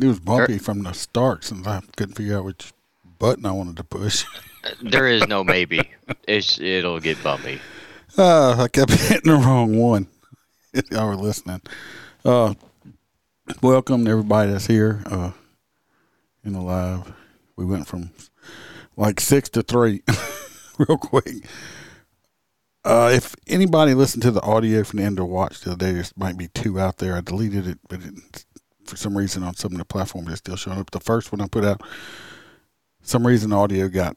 It was bumpy from the start since I couldn't figure out which button I wanted to push. There is no maybe. It's it'll get bumpy. Uh, I kept hitting the wrong one. If y'all were listening. Uh, welcome to everybody that's here uh, in the live. We went from like six to three real quick. Uh, if anybody listened to the audio from the end of watch the other day, there might be two out there. I deleted it, but it, for some reason on some of the platforms it's still showing up. The first one I put out, some reason the audio got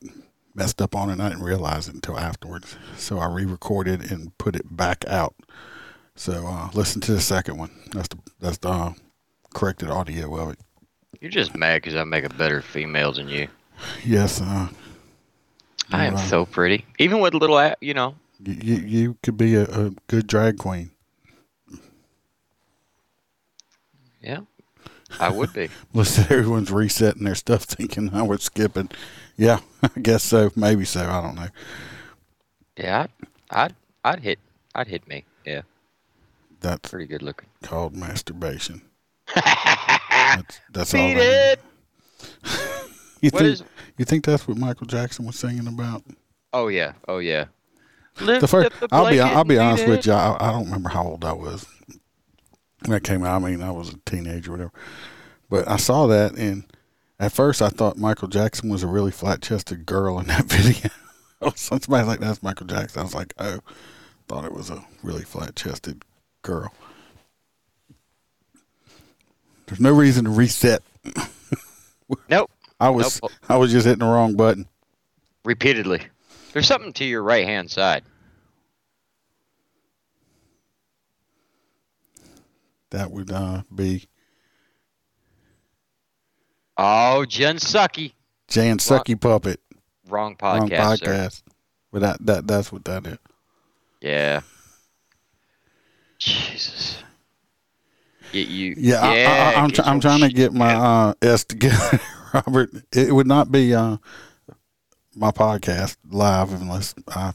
messed up on it and I didn't realize it until afterwards. So I re-recorded and put it back out. So uh, listen to the second one. That's the that's the uh, corrected audio of it. You're just mad because I make a better female than you. Yes, uh, I am Yeah. so pretty, even with a little, you know. you, you, you could be a, a good drag queen. Yeah, I would be. Listen, everyone's resetting their stuff, thinking I was skipping. Yeah, I guess so. Maybe so. I don't know. Yeah, I'd, I'd, I'd hit, I'd hit me. Yeah, That's pretty good looking. called masturbation. That's, that's all. Beat it. You What think is- you think that's what Michael Jackson was singing about? Oh yeah, oh yeah. Lift The first, the I'll be I'll be honest with you. I, I don't remember how old I was when that came out. I mean, I was a teenager, or whatever. But I saw that, and at first I thought Michael Jackson was a really flat-chested girl in that video. Somebody's like, "That's Michael Jackson." I was like, "Oh," thought it was a really flat-chested girl. There's no reason to reset. Nope. I was Nope. I was just hitting the wrong button. Repeatedly. There's something to your right hand side. That would uh, be Oh, Jen Sucky. Jan Sucky Puppet. Wrong wrong podcast. sir. podcast. But that, that that's what that is. Yeah. Jesus. You, you Yeah, I, I, I'm get try- I'm trying to get my uh, S together, Robert. It would not be uh, my podcast live unless I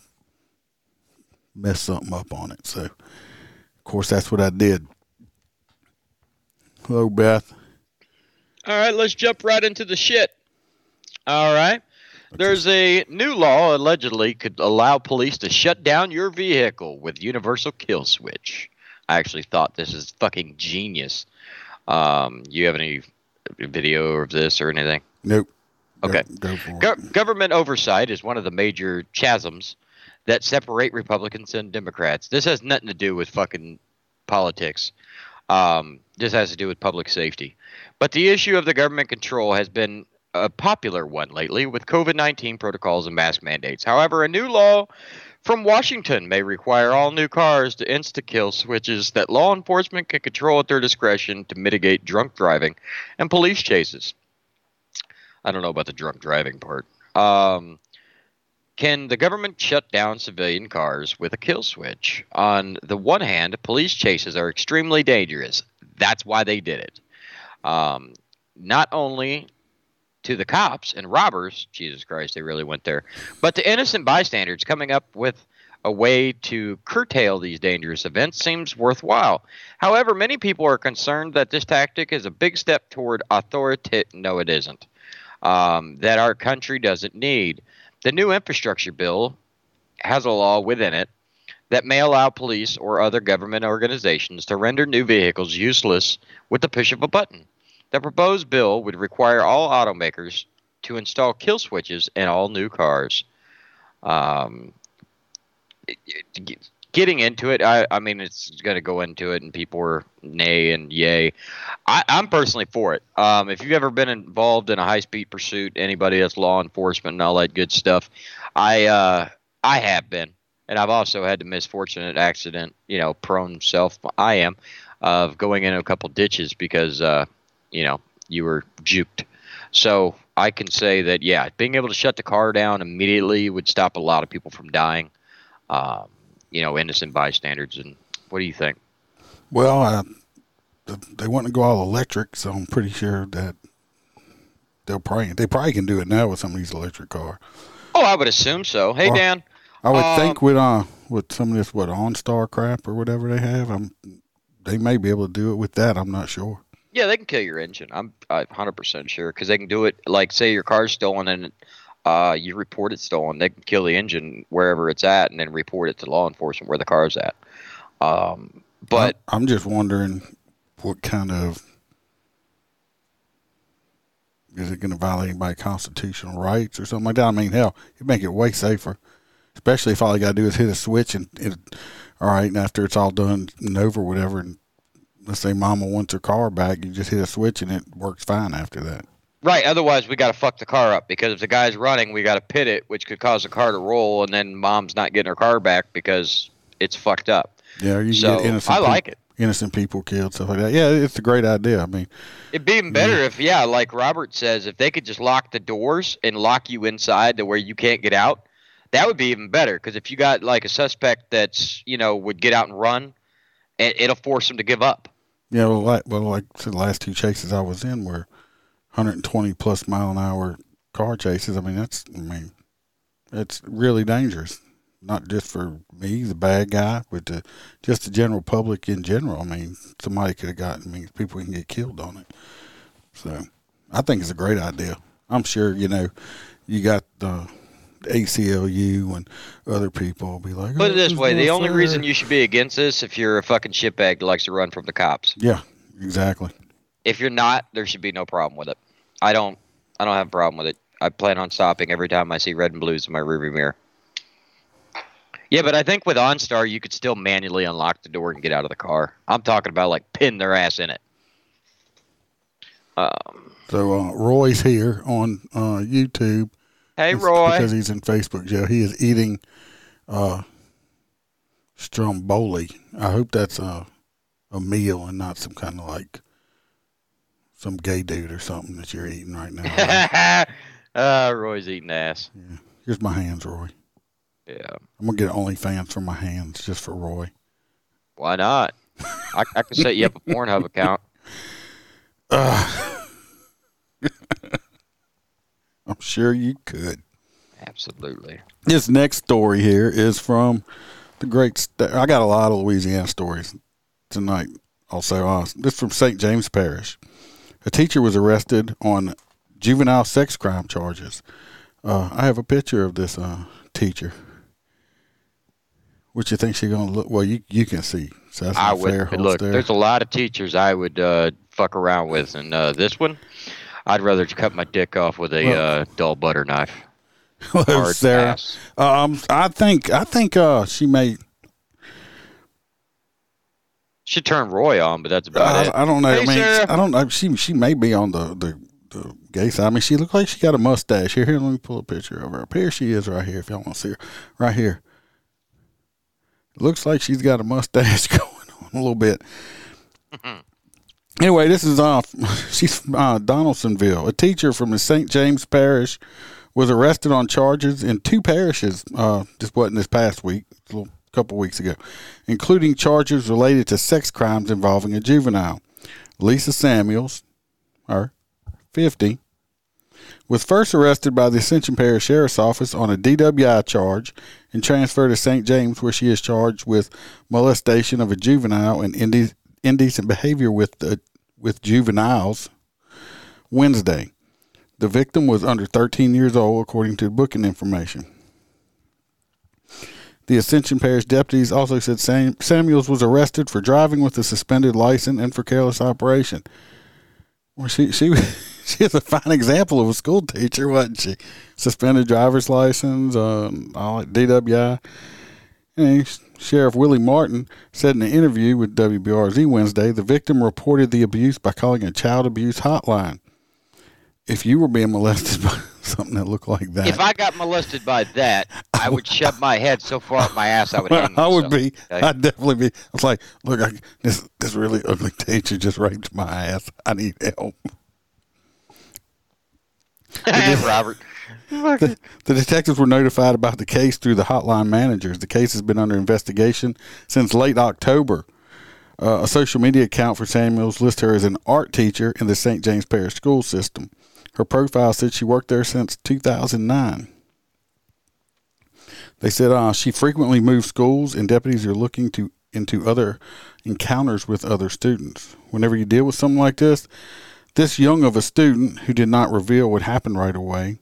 mess something up on it. So, of course, that's what I did. Hello, Beth. All right, let's jump right into the shit. All right. There's a new law allegedly could allow police to shut down your vehicle with universal kill switch. I actually thought this is fucking genius. Um, you have any video of this or anything? Nope. Go- Okay. Go, Go- it. government oversight is one of the major chasms that separate Republicans and Democrats. This has nothing to do with fucking politics. Um, this has to do with public safety. But the issue of the government control has been a popular one lately with COVID 19 protocols and mask mandates. However, a new law from Washington may require all new cars to insta kill switches that law enforcement can control at their discretion to mitigate drunk driving and police chases. I don't know about the drunk driving part. Um, can the government shut down civilian cars with a kill switch? On the one hand, police chases are extremely dangerous. That's why they did it. Um, not only to the cops and robbers, Jesus Christ, they really went there, but to innocent bystanders coming up with a way to curtail these dangerous events seems worthwhile. However, many people are concerned that this tactic is a big step toward authority. No, it isn't. Um, that our country doesn't need. The new infrastructure bill has a law within it that may allow police or other government organizations to render new vehicles useless with the push of a button. The proposed bill would require all automakers to install kill switches in all new cars. Um, getting into it, I, I mean, it's going to go into it, and people are nay and yay. I, I'm personally for it. Um, if you've ever been involved in a high speed pursuit, anybody that's law enforcement and all that good stuff, I uh, I have been, and I've also had the misfortunate accident, you know, prone self. I am of going into a couple ditches because uh, you know you were juked. So I can say that yeah, being able to shut the car down immediately would stop a lot of people from dying. Um, you know, innocent bystanders. And what do you think? Well, I, they want to go all electric, so I'm pretty sure that they'll probably they probably can do it now with some of these electric cars. Oh, I would assume so. Hey, Well, Dan. I would Um, think with uh with some of this what OnStar crap or whatever they have, I'm they may be able to do it with that. I'm not sure. Yeah, they can kill your engine. I'm I'm 100% sure because they can do it. Like, say your car's stolen and uh, you report it stolen, they can kill the engine wherever it's at and then report it to law enforcement where the car's at. Um, but I'm, just wondering what kind of is it going to violate anybody's constitutional rights or something like that? I mean, hell, it'd make it way safer, especially if all you got to do is hit a switch and it, all right, and after it's all done and over, whatever, and let's say Mama wants her car back, you just hit a switch and it works fine after that. Right, otherwise we got to fuck the car up because if the guy's running, we got to pit it, which could cause the car to roll, and then mom's not getting her car back because it's fucked up. Yeah, you So get innocent. I like peop- it. Innocent people killed, stuff like that. Yeah, it's a great idea. I mean, It'd be even better if, yeah, like Robert says, if they could just lock the doors and lock you inside to where you can't get out, that would be even better. Because if you got like a suspect that's, you know, would get out and run, it, it'll force them to give up. Yeah, well, like, well, like the last two chases I was in were 120 plus mile an hour car chases. I mean, that's, I mean, it's really dangerous. Not just for me, the bad guy, but the, just the general public in general. I mean, somebody could have gotten, I mean, people can get killed on it. So I think it's a great idea. I'm sure, you know, you got the ACLU and other people will be like, Put it "Oh, this way: the only fair." reason you should be against this if you're a fucking shitbag that likes to run from the cops. Yeah, exactly. If you're not, there should be no problem with it. I don't. I don't have a problem with it. I plan on stopping every time I see red and blues in my rearview mirror. Yeah, but I think with OnStar, you could still manually unlock the door and get out of the car. I'm talking about like pin their ass in it. Um, So uh, Roy's here on uh, YouTube. hey, It's Roy. because he's in Facebook jail. He is eating uh, stromboli. I hope that's a a meal and not some kind of like some gay dude or something that you're eating right now. uh, Roy's eating ass. Here's my hands, Roy. Yeah. I'm gonna get OnlyFans for my hands just for Roy. Why not? I, I can set you up a Pornhub account. Uh, I'm sure you could. Absolutely. This next story here is from the great. St- I got a lot of Louisiana stories tonight. Also, uh, this is from St. James Parish. A teacher was arrested on juvenile sex crime charges. Uh, I have a picture of this uh, teacher. What you think she's gonna look? Well, you you can see. So that's I would look. there. There's a lot of teachers I would uh, fuck around with, and uh, this one, I'd rather cut my dick off with a Well- uh, dull butter knife. Sarah. Um, I think I think uh she may. Should turned Roy on, but that's about it. I, I don't know. Hey, I mean, Sarah. I don't know. She she may be on the, the the gay side. I mean, she looked like she got a mustache. Here, here. Let me pull a picture of her. Up here she is, right here. If y'all want to see her, right here. Looks like she's got a mustache going on a little bit. anyway, this is uh, she's from uh, Donaldsonville. A teacher from the St. James Parish was arrested on charges in two parishes. Uh, this wasn't this past week, a little couple weeks ago, including charges related to sex crimes involving a juvenile. Lisa Samuels, her, 50, was first arrested by the Ascension Parish Sheriff's Office on a DWI charge and transferred to St. James, where she is charged with molestation of a juvenile and inde- indecent behavior with the, with juveniles. Wednesday, the victim was under 13 years old, according to booking information. The Ascension Parish deputies also said Sam- Samuels was arrested for driving with a suspended license and for careless operation. Well, she she she is a fine example of a school teacher, wasn't she? Suspended driver's license, um, all that DWI. And Sheriff Willy Martin said in an interview with WBRZ Wednesday, the victim reported the abuse by calling a child abuse hotline. If you were being molested by something that looked like that, If I got molested by that, I would shove my head so far up my ass I would hang I would be. okay? I'd definitely be. I was like, look, I, this this really ugly teacher just raped my ass. I need help. Robert. The, the detectives were notified about the case through the hotline managers. The case has been under investigation since late October. Uh, a social media account for Samuels lists her as an art teacher in the St. James Parish school system. Her profile said she worked there since 2009. They said uh, she frequently moves schools, and deputies are looking to into other encounters with other students. Whenever you deal with something like this, this young of a student who did not reveal what happened right away,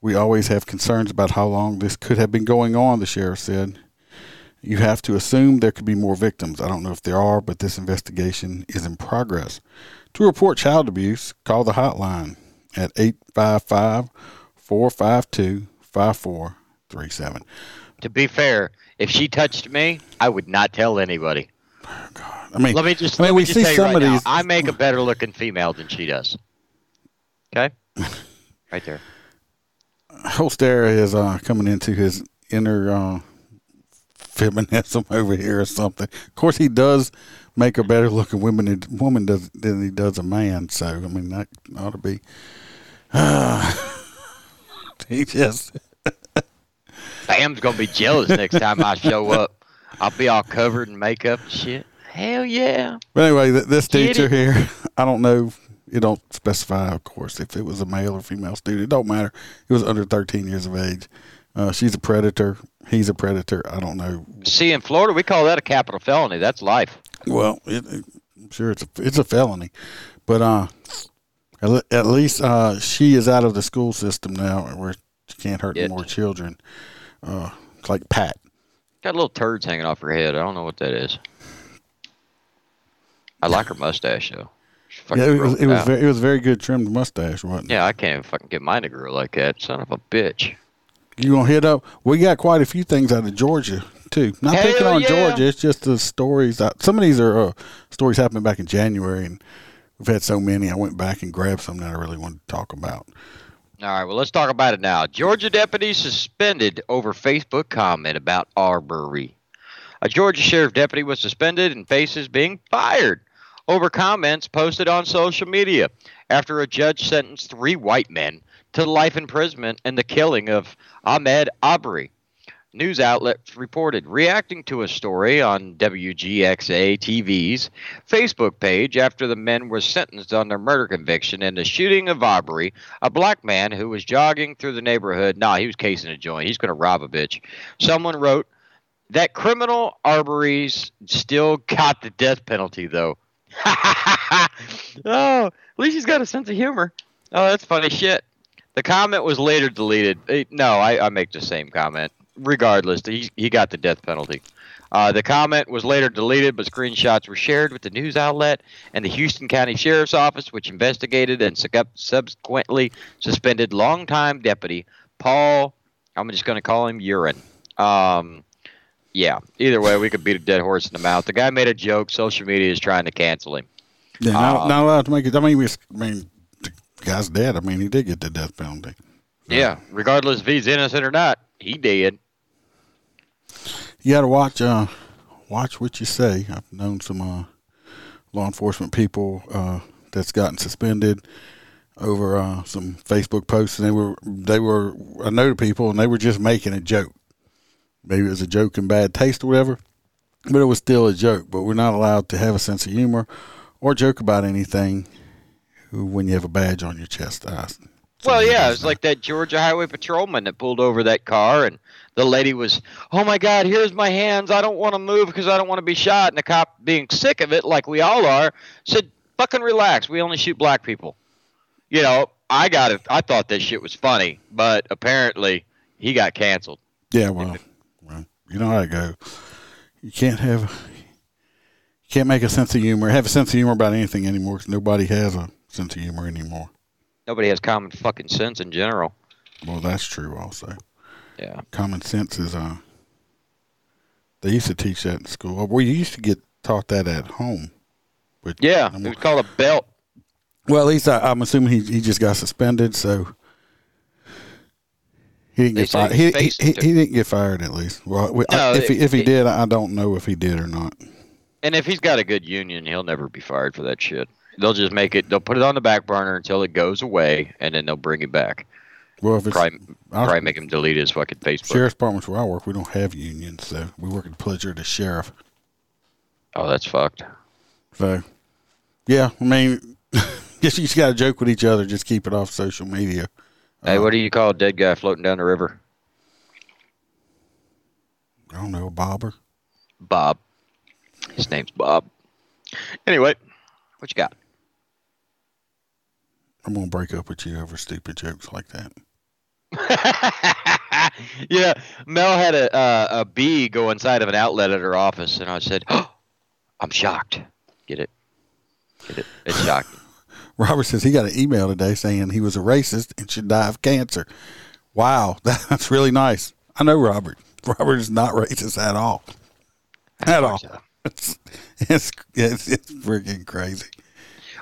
we always have concerns about how long this could have been going on, the sheriff said. You have to assume there could be more victims. I don't know if there are, but this investigation is in progress. To report child abuse, call the hotline at 855 452 5437. To be fair, if she touched me, I would not tell anybody. God, I mean, Let me just. I mean, let we see some right of now, these. I make a better looking female than she does. Okay. Right there. Holstera is uh, coming into his inner uh, feminism over here or something. Of course, he does make a better looking woman woman does than he does a man. So I mean, that ought to be. he just Sam's gonna be jealous next time I show up. I'll be all covered in makeup and shit. Hell yeah. But anyway, th- this Get teacher it? here, I don't know. It don't specify, of course, if it was a male or female student. It don't matter. It was under 13 years of age. Uh, she's a predator. He's a predator. I don't know. See, in Florida, we call that a capital felony. That's life. Well, it, it- I'm sure it's a it's a felony, but uh, at, at least uh, she is out of the school system now, where she can't hurt any more children. Uh, it's like Pat. Got a little turds hanging off her head. I don't know what that is. I like her mustache though. Yeah, it was it was very, it was very good trimmed mustache, wasn't it? Yeah, I can't even fucking get mine to grow like that. Son of a bitch. You gonna hit up? We got quite a few things out of Georgia too. Not Hell picking on yeah. Georgia. It's just the stories. Some of these are uh, stories happening back in January, and we've had so many. I went back and grabbed some that I really wanted to talk about. All right, well, let's talk about it now. Georgia deputy suspended over Facebook comment about Arbery. A Georgia sheriff deputy was suspended and faces being fired over comments posted on social media after a judge sentenced three white men to life imprisonment in the killing of Ahmaud Arbery. News outlets reported reacting to a story on WGXA TV's Facebook page after the men were sentenced on their murder conviction in the shooting of Arbery, a black man who was jogging through the neighborhood. Nah, he was casing a joint. He's going to rob a bitch. Someone wrote that criminal Arbery's still got the death penalty, though. oh, at least he's got a sense of humor. Oh, that's funny shit. The comment was later deleted. Eh, No, I, I make the same comment. Regardless, he, he got the death penalty. Uh, the comment was later deleted, but screenshots were shared with the news outlet and the Houston County Sheriff's Office, which investigated and sub- subsequently suspended longtime deputy Paul. I'm just going to call him Urine. Um, yeah. Either way, we could beat a dead horse in the mouth. The guy made a joke. Social media is trying to cancel him. Yeah, not, Uh, not allowed to make it. I mean, we, I mean, the guy's dead. I mean, he did get the death penalty. Yeah. Regardless if he's innocent or not, he did. You got to watch, uh, watch what you say. I've known some uh, law enforcement people uh, that's gotten suspended over uh, some Facebook posts, and they were they were I know the people, and they were just making a joke. Maybe it was a joke in bad taste or whatever, but it was still a joke. But we're not allowed to have a sense of humor or joke about anything when you have a badge on your chest. I, Well, yeah, it was like that Georgia Highway Patrolman that pulled over that car, and the lady was, "Oh my God, here's my hands. I don't want to move because I don't want to be shot." And the cop, being sick of it, like we all are, said, "Fucking relax. We only shoot black people." You know, I got it. I thought this shit was funny, but apparently he got canceled. Yeah, well, well, you know how it go. You can't have, you can't make a sense of humor, have a sense of humor about anything anymore because nobody has a sense of humor anymore. Nobody has common fucking sense in general. Well, that's true also. Yeah. Common sense is, uh, they used to teach that in school. We used to get taught that at home. But Yeah, it was called a belt. well, at least I, I'm assuming he he just got suspended, so he didn't They get fired. He, he, he, he didn't get fired at least. Well, we- No, if he, if he did, I don't know if he did or not. And if he's got a good union, he'll never be fired for that shit. they'll just make it. They'll put it on the back burner until it goes away, and then they'll bring it back. Well, if it's Probably, I'll- probably make him delete his fucking Facebook. sheriff's departments where I work, we don't have unions, so we work at the pleasure of the sheriff. Oh, that's fucked. So, yeah, I mean, guess you just got to joke with each other. Just keep it off social media. Hey, what do you call a dead guy floating down the river? I don't know, bobber. Bob. His name's Bob. Anyway, what you got? I'm gonna break up with you over stupid jokes like that. yeah, Mel had a uh, a bee go inside of an outlet at her office, and I said, oh, "I'm shocked." Get it? Get it? It's shocked. Robert says he got an email today saying he was a racist and should die of cancer. Wow, that's really nice. I know Robert. Robert is not racist at all. At all. It's it's it's, it's freaking crazy.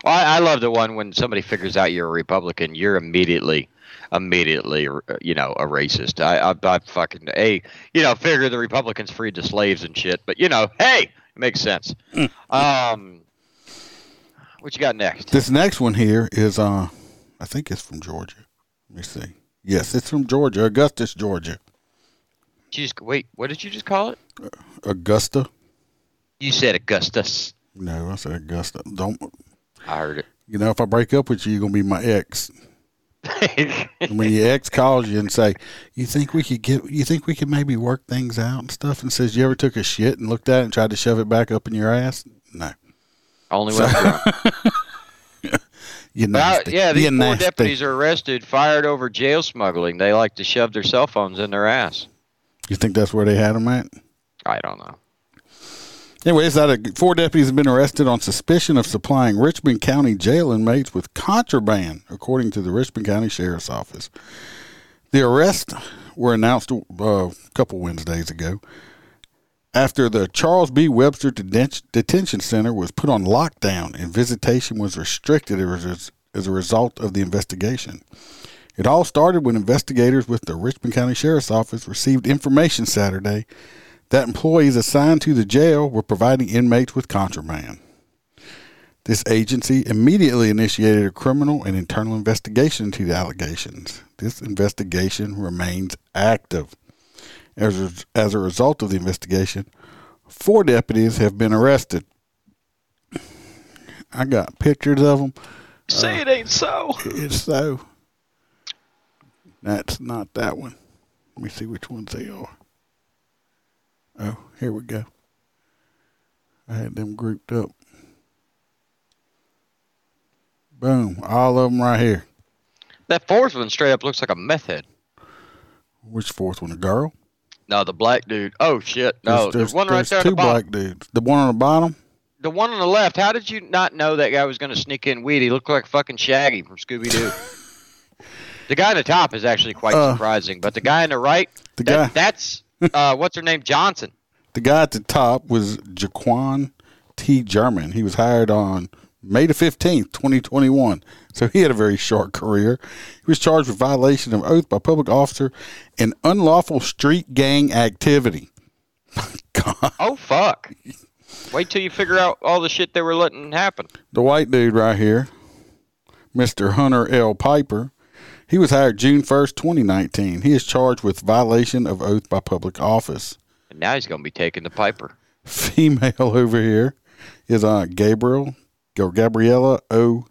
Well, I, I love the one when somebody figures out you're a Republican, you're immediately, immediately, uh, you know, a racist. I, I, I fucking, hey, you know, figure the Republicans freed the slaves and shit, but you know, hey, it makes sense. um, what you got next? This next one here is uh I think it's from Georgia. Let me see. Yes, it's from Georgia, Augustus, Georgia. You just wait. What did you just call it? Augusta. You said Augustus. No, I said Augusta. Don't I heard it. you know if I break up with you, you're gonna be my ex. When your ex calls you and say, "You think we could get? You think we could maybe work things out and stuff?" and says, "You ever took a shit and looked at it and tried to shove it back up in your ass?" No, Only when I'm you nasty. yeah, these you four deputies are arrested, fired over jail smuggling. They like to shove their cell phones in their ass. You think that's where they had them at? I don't know. Anyways, that uh, four deputies have been arrested on suspicion of supplying Richmond County jail inmates with contraband, according to the Richmond County Sheriff's Office. The arrests were announced uh, a couple Wednesdays ago after the Charles B. Webster Detention Center was put on lockdown and visitation was restricted as a result of the investigation. It all started when investigators with the Richmond County Sheriff's Office received information Saturday that employees assigned to the jail were providing inmates with contraband. This agency immediately initiated a criminal and internal investigation into the allegations. This investigation remains active. As a, as a result of the investigation, four deputies have been arrested. I got pictures of them. Say uh, it ain't so. It's so. That's not that one. Let me see which ones they are. Oh, here we go. I had them grouped up. Boom. All of them right here. That fourth one straight up looks like a meth head. Which fourth one? A girl? No, the black dude. Oh shit! No, there's, there's, one right there's there. Two the black dudes. The one on the bottom? The one on the left. How did you not know that guy was going to sneak in weed? He looked like fucking Shaggy from Scooby Doo. the guy on the top is actually quite Uh, surprising, but the guy on the right, The that- guy that's uh, what's her name, Johnson. The guy at the top was Jaquan T. German. He was hired on May the 15th, 2021. So he had a very short career. He was charged with violation of oath by public officer and unlawful street gang activity. God. Oh fuck! Wait till you figure out all the shit they were letting happen. The white dude right here, Mr. Hunter L. Piper, he was hired June 1st, 2019. He is charged with violation of oath by public office. And now he's going to be taking the Piper. female over here is uh, Gabriel or Gabriella O.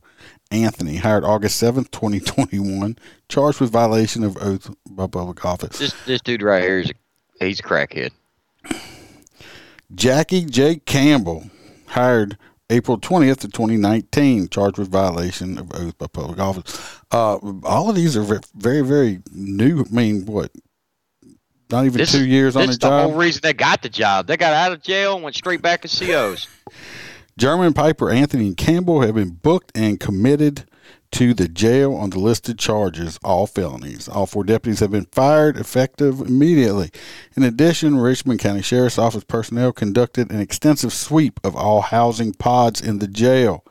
Anthony, hired August seventh, twenty twenty one, charged with violation of oath by public office. This this dude right here is a, he's a crackhead. Jackie J. Campbell, hired April twentieth of twenty nineteen, charged with violation of oath by public office. Uh, all of these are very, very new. I mean, what? Not even This two years on This the is the job. whole reason they got the job. They got out of jail and went straight back to COs. German Piper, Anthony, and Campbell have been booked and committed to the jail on the listed charges, all felonies. All four deputies have been fired effective immediately. In addition, Richmond County Sheriff's Office personnel conducted an extensive sweep of all housing pods in the jail.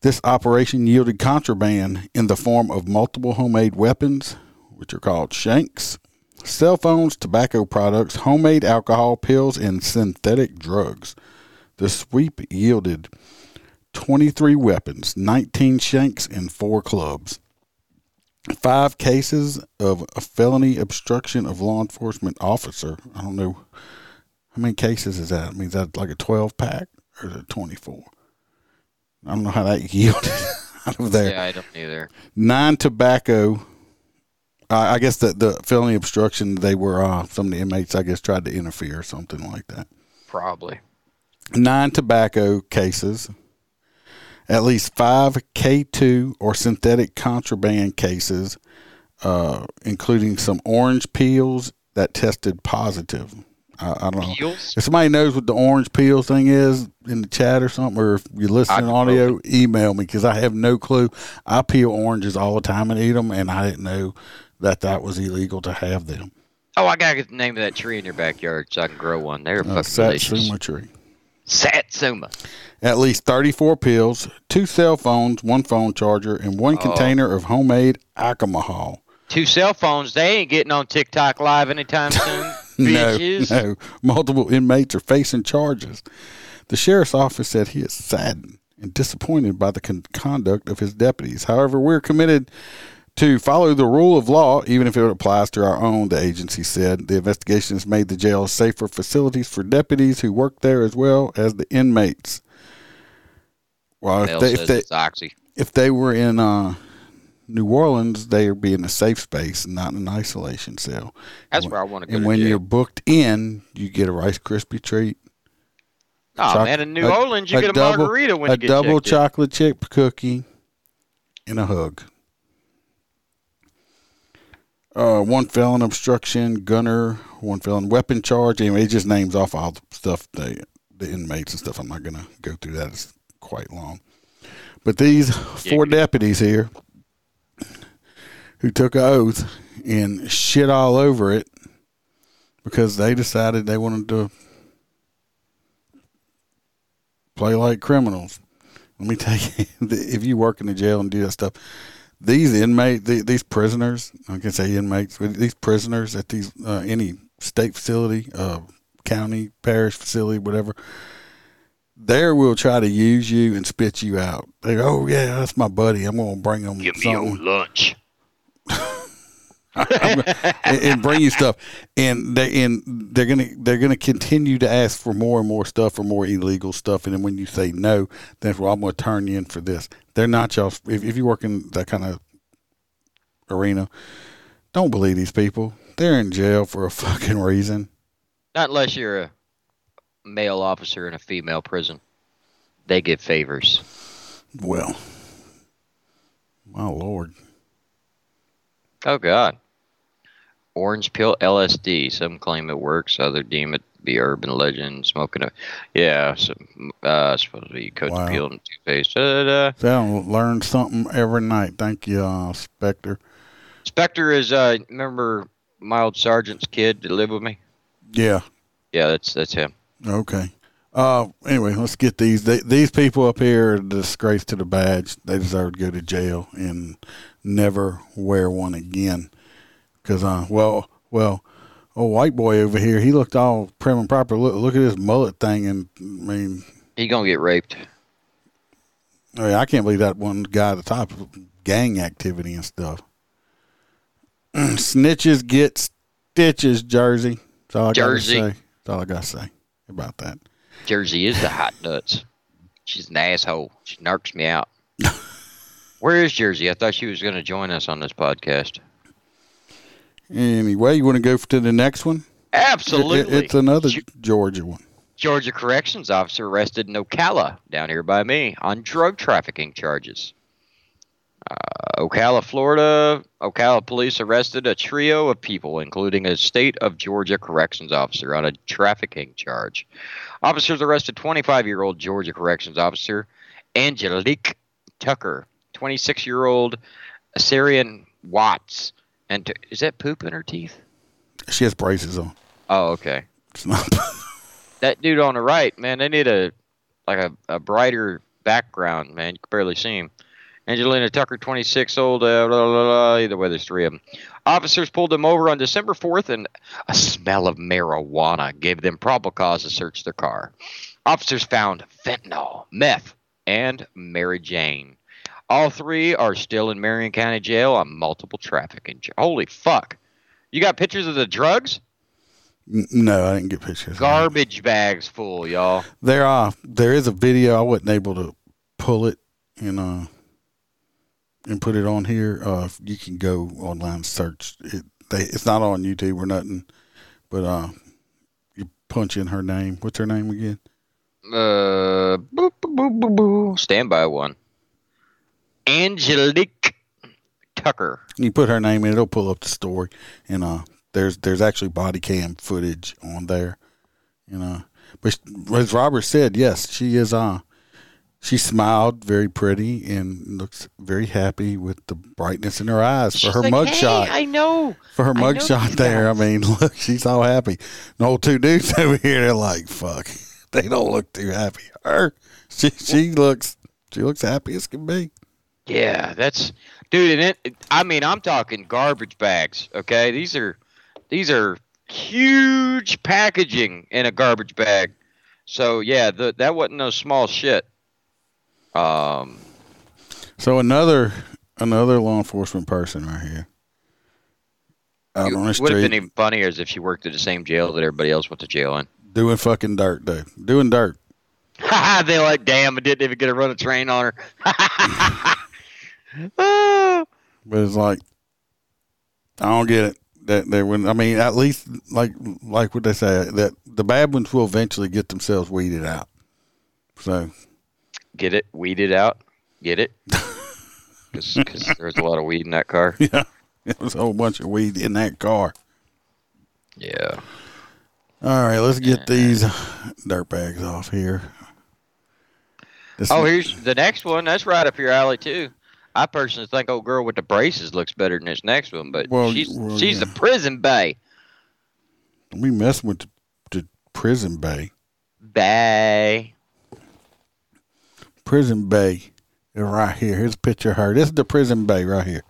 This operation yielded contraband in the form of multiple homemade weapons, which are called shanks, cell phones, tobacco products, homemade alcohol, pills, and synthetic drugs. The sweep yielded 23 weapons, 19 shanks, and four clubs. Five cases of a felony obstruction of law enforcement officer. I don't know how many cases is that. I mean, is that like a 12 pack or is it 24? I don't know how that yielded out of there. Yeah, I don't either. Nine tobacco. I I guess the the felony obstruction. They were uh, some of the inmates. I guess tried to interfere or something like that. Probably. Nine tobacco cases. At least five K two or synthetic contraband cases, uh, including some orange peels that tested positive. I, I don't know. Peels? If somebody knows what the orange peel thing is in the chat or something, or if you're listening audio, email me because I have no clue. I peel oranges all the time and eat them, and I didn't know that that was illegal to have them. Oh, I gotta get the name of that tree in your backyard so I can grow one. They're Uh, fucking delicious. Tree. Satsuma. At least 34 pills, two cell phones, one phone charger, and one Oh. container of homemade alcohol. Two cell phones. They ain't getting on TikTok live anytime soon. No, Bitches. no. Multiple inmates are facing charges. The sheriff's office said he is saddened and disappointed by the con- conduct of his deputies. However, we're committed to follow the rule of law, even if it applies to our own, the agency said. The investigation has made the jail safer facilities for deputies who work there as well as the inmates. Well, if they, if they, if they were in uh, New Orleans, they would be in a safe space, not in an isolation cell. That's And where I want to go. and when jail. you're booked in, you get a Rice Krispie treat. oh choc- man, in New a- Orleans, you a get a double- margarita when a you get double checked in. chocolate chip cookie, and a hug. Uh, one felon obstruction, gunner, one felon weapon charge. Anyway, it just names off all the stuff they, the inmates and stuff. I'm not gonna go through that. It's quite long. But these four Giggity. deputies here who took an oath and shit all over it because they decided they wanted to play like criminals. Let me tell you, if you work in the jail and do that stuff, these inmates, the- these prisoners, I can say inmates, but these prisoners at these uh, any state facility, uh, county, parish facility, whatever, there will try to use you and spit you out. They go, oh yeah, that's my buddy. I'm gonna bring him Give me your lunch. And, bring you stuff, and they and they're gonna they're gonna continue to ask for more and more stuff or more illegal stuff, and then when you say no, then well, I'm gonna turn you in for this. They're not y'all. If, if you work in that kind of arena, don't believe these people. They're in jail for a fucking reason. Not unless you're a male officer in a female prison. They get favors. Well, my lord, Oh God. Orange pill LSD. Some claim it works. Others deem it to be urban legend. Smoking a yeah. Some, uh, supposed to be coat Wow. peel and toothpaste. Da-da-da. so learn something every night. Thank you, uh, Spectre. Spectre is uh remember my old sergeant's kid that lived with me. Yeah, Yeah, that's that's him. Okay. Uh, anyway, let's get these. They, these people up here disgrace to the badge. They deserve to go to jail and never wear one again. Cause, uh, well, well, old white boy over here, he looked all prim and proper. Look, look at his mullet thing, and I mean, He gonna get raped. I, mean, I can't believe that one guy at the top of gang activity and stuff. Snitches get stitches, Jersey. That's all I Jersey. gotta say. That's all I gotta say about that. Jersey is the hot nuts. She's an asshole. She narks me out. Where is Jersey? I thought she was gonna join us on this podcast. Anyway, you want to go to the next one? It- it- Absolutely. it's another Ge- Georgia one. Georgia corrections officer arrested in Ocala, down here by me, on drug trafficking charges. Uh, Ocala, Florida. Ocala police arrested a trio of people, including a state of Georgia corrections officer, on a trafficking charge. Officers arrested 25 year old Georgia corrections officer Angelique Tucker, 26 year old Assyrian Watts. And t- is that poop in her teeth? She has braces on. Oh, okay. It's not. that dude on the right, man, they need a like a, a brighter background, man. You can barely see him. Angelina Tucker, 26 old. Uh, blah, blah, blah. Either way, there's three of them. Officers pulled them over on December 4th, and a smell of marijuana gave them probable cause to search their car. Officers found fentanyl, meth, and Mary Jane. All three are still in Marion County Jail on multiple trafficking. Holy fuck! You got pictures of the drugs? No, I didn't get pictures. Garbage bags full, y'all. There are there is a video. I wasn't able to pull it and uh and put it on here. Uh, you can go online search it. They, it's not on YouTube or nothing, but uh, you punch in her name. What's her name again? Uh, boop, boop, boop, boop, boop. Standby one. Angelique Tucker. You put her name in, it'll pull up the story, and uh, there's there's actually body cam footage on there, you know. But as Robert said, yes, she is. Uh, she smiled very pretty and looks very happy with the brightness in her eyes for She's her like, mugshot. "Hey, I know. for her mugshot there. I mean, look, she's all happy. The old two dudes over here, they're like, fuck. They don't look too happy. Her, she she looks she looks happy as can be. Yeah, that's dude. And it, I mean, I'm talking garbage bags. Okay, these are these are huge packaging in a garbage bag. So yeah, the, that wasn't no small shit. Um, So another another law enforcement person right here. Out on the would have street been even funnier if she worked at the same jail that everybody else went to jail in. doing fucking dirt, dude. Doing dirt. They're like, damn, I didn't even get to run a train on her. But it's like I don't get it. That they when I mean at least like like what they say that the bad ones will eventually get themselves weeded out. So Get it? weeded out? Get it? Because there's a lot of weed in that car. yeah, it was a whole bunch of weed in that car. Yeah. All right, let's get these dirt bags off here. This Oh, here's the next one. That's right up your alley too. I personally think old girl with the braces looks better than this next one, but Well, she's well, she's yeah. the prison bay. we messing with the, the prison bay. Bay. Prison bay is right here. Here's a picture of her. This is the prison bay right here.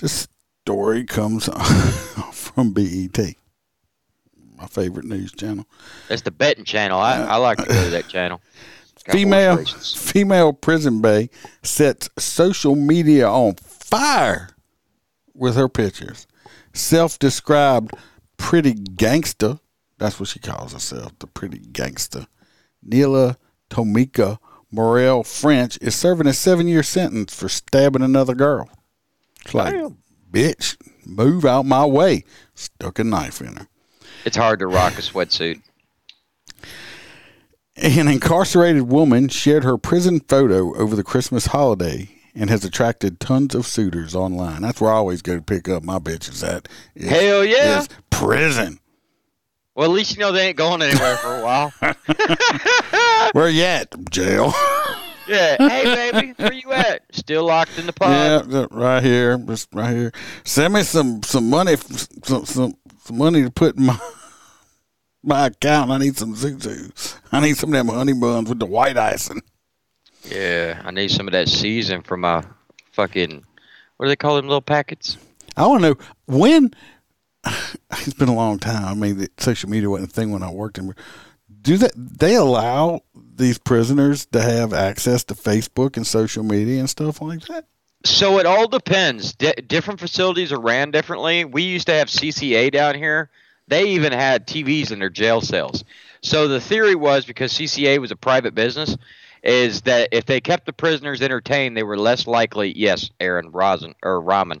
This story comes from BET, my favorite news channel. That's the betting channel. I, I like to go to that channel. It's got horse female female prison bay sets social media on fire with her pictures. Self-described pretty gangster. That's what she calls herself, the pretty gangster. Neela Tomika Morel French is serving a seven-year sentence for stabbing another girl. It's like, bitch, move out my way. Stuck a knife in her. It's hard to rock a sweatsuit. An incarcerated woman shared her prison photo over the Christmas holiday and has attracted tons of suitors online. That's where I always go to pick up my bitches at. is- Hell yeah. is prison. Well, at least you know they ain't going anywhere for a while. Where you at? Jail. yeah. Hey, baby, where you at? Still locked in the pod. yeah, right here, just right here. Send me some some money, some some, some money to put in my my account. I need some zuzu. I need some of them honey buns with the white icing. Yeah, I need some of that season for my fucking. What do they call them little packets? I want to know when. It's been a long time. I mean, the social media wasn't a thing when I worked in. Do that? They allow these prisoners to have access to Facebook and social media and stuff like that. So it all depends. D- different facilities are ran differently. We used to have CCA down here. They even had TVs in their jail cells. So the theory was because CCA was a private business, is that if they kept the prisoners entertained, they were less likely. Yes, Aaron Rosin or Ramen.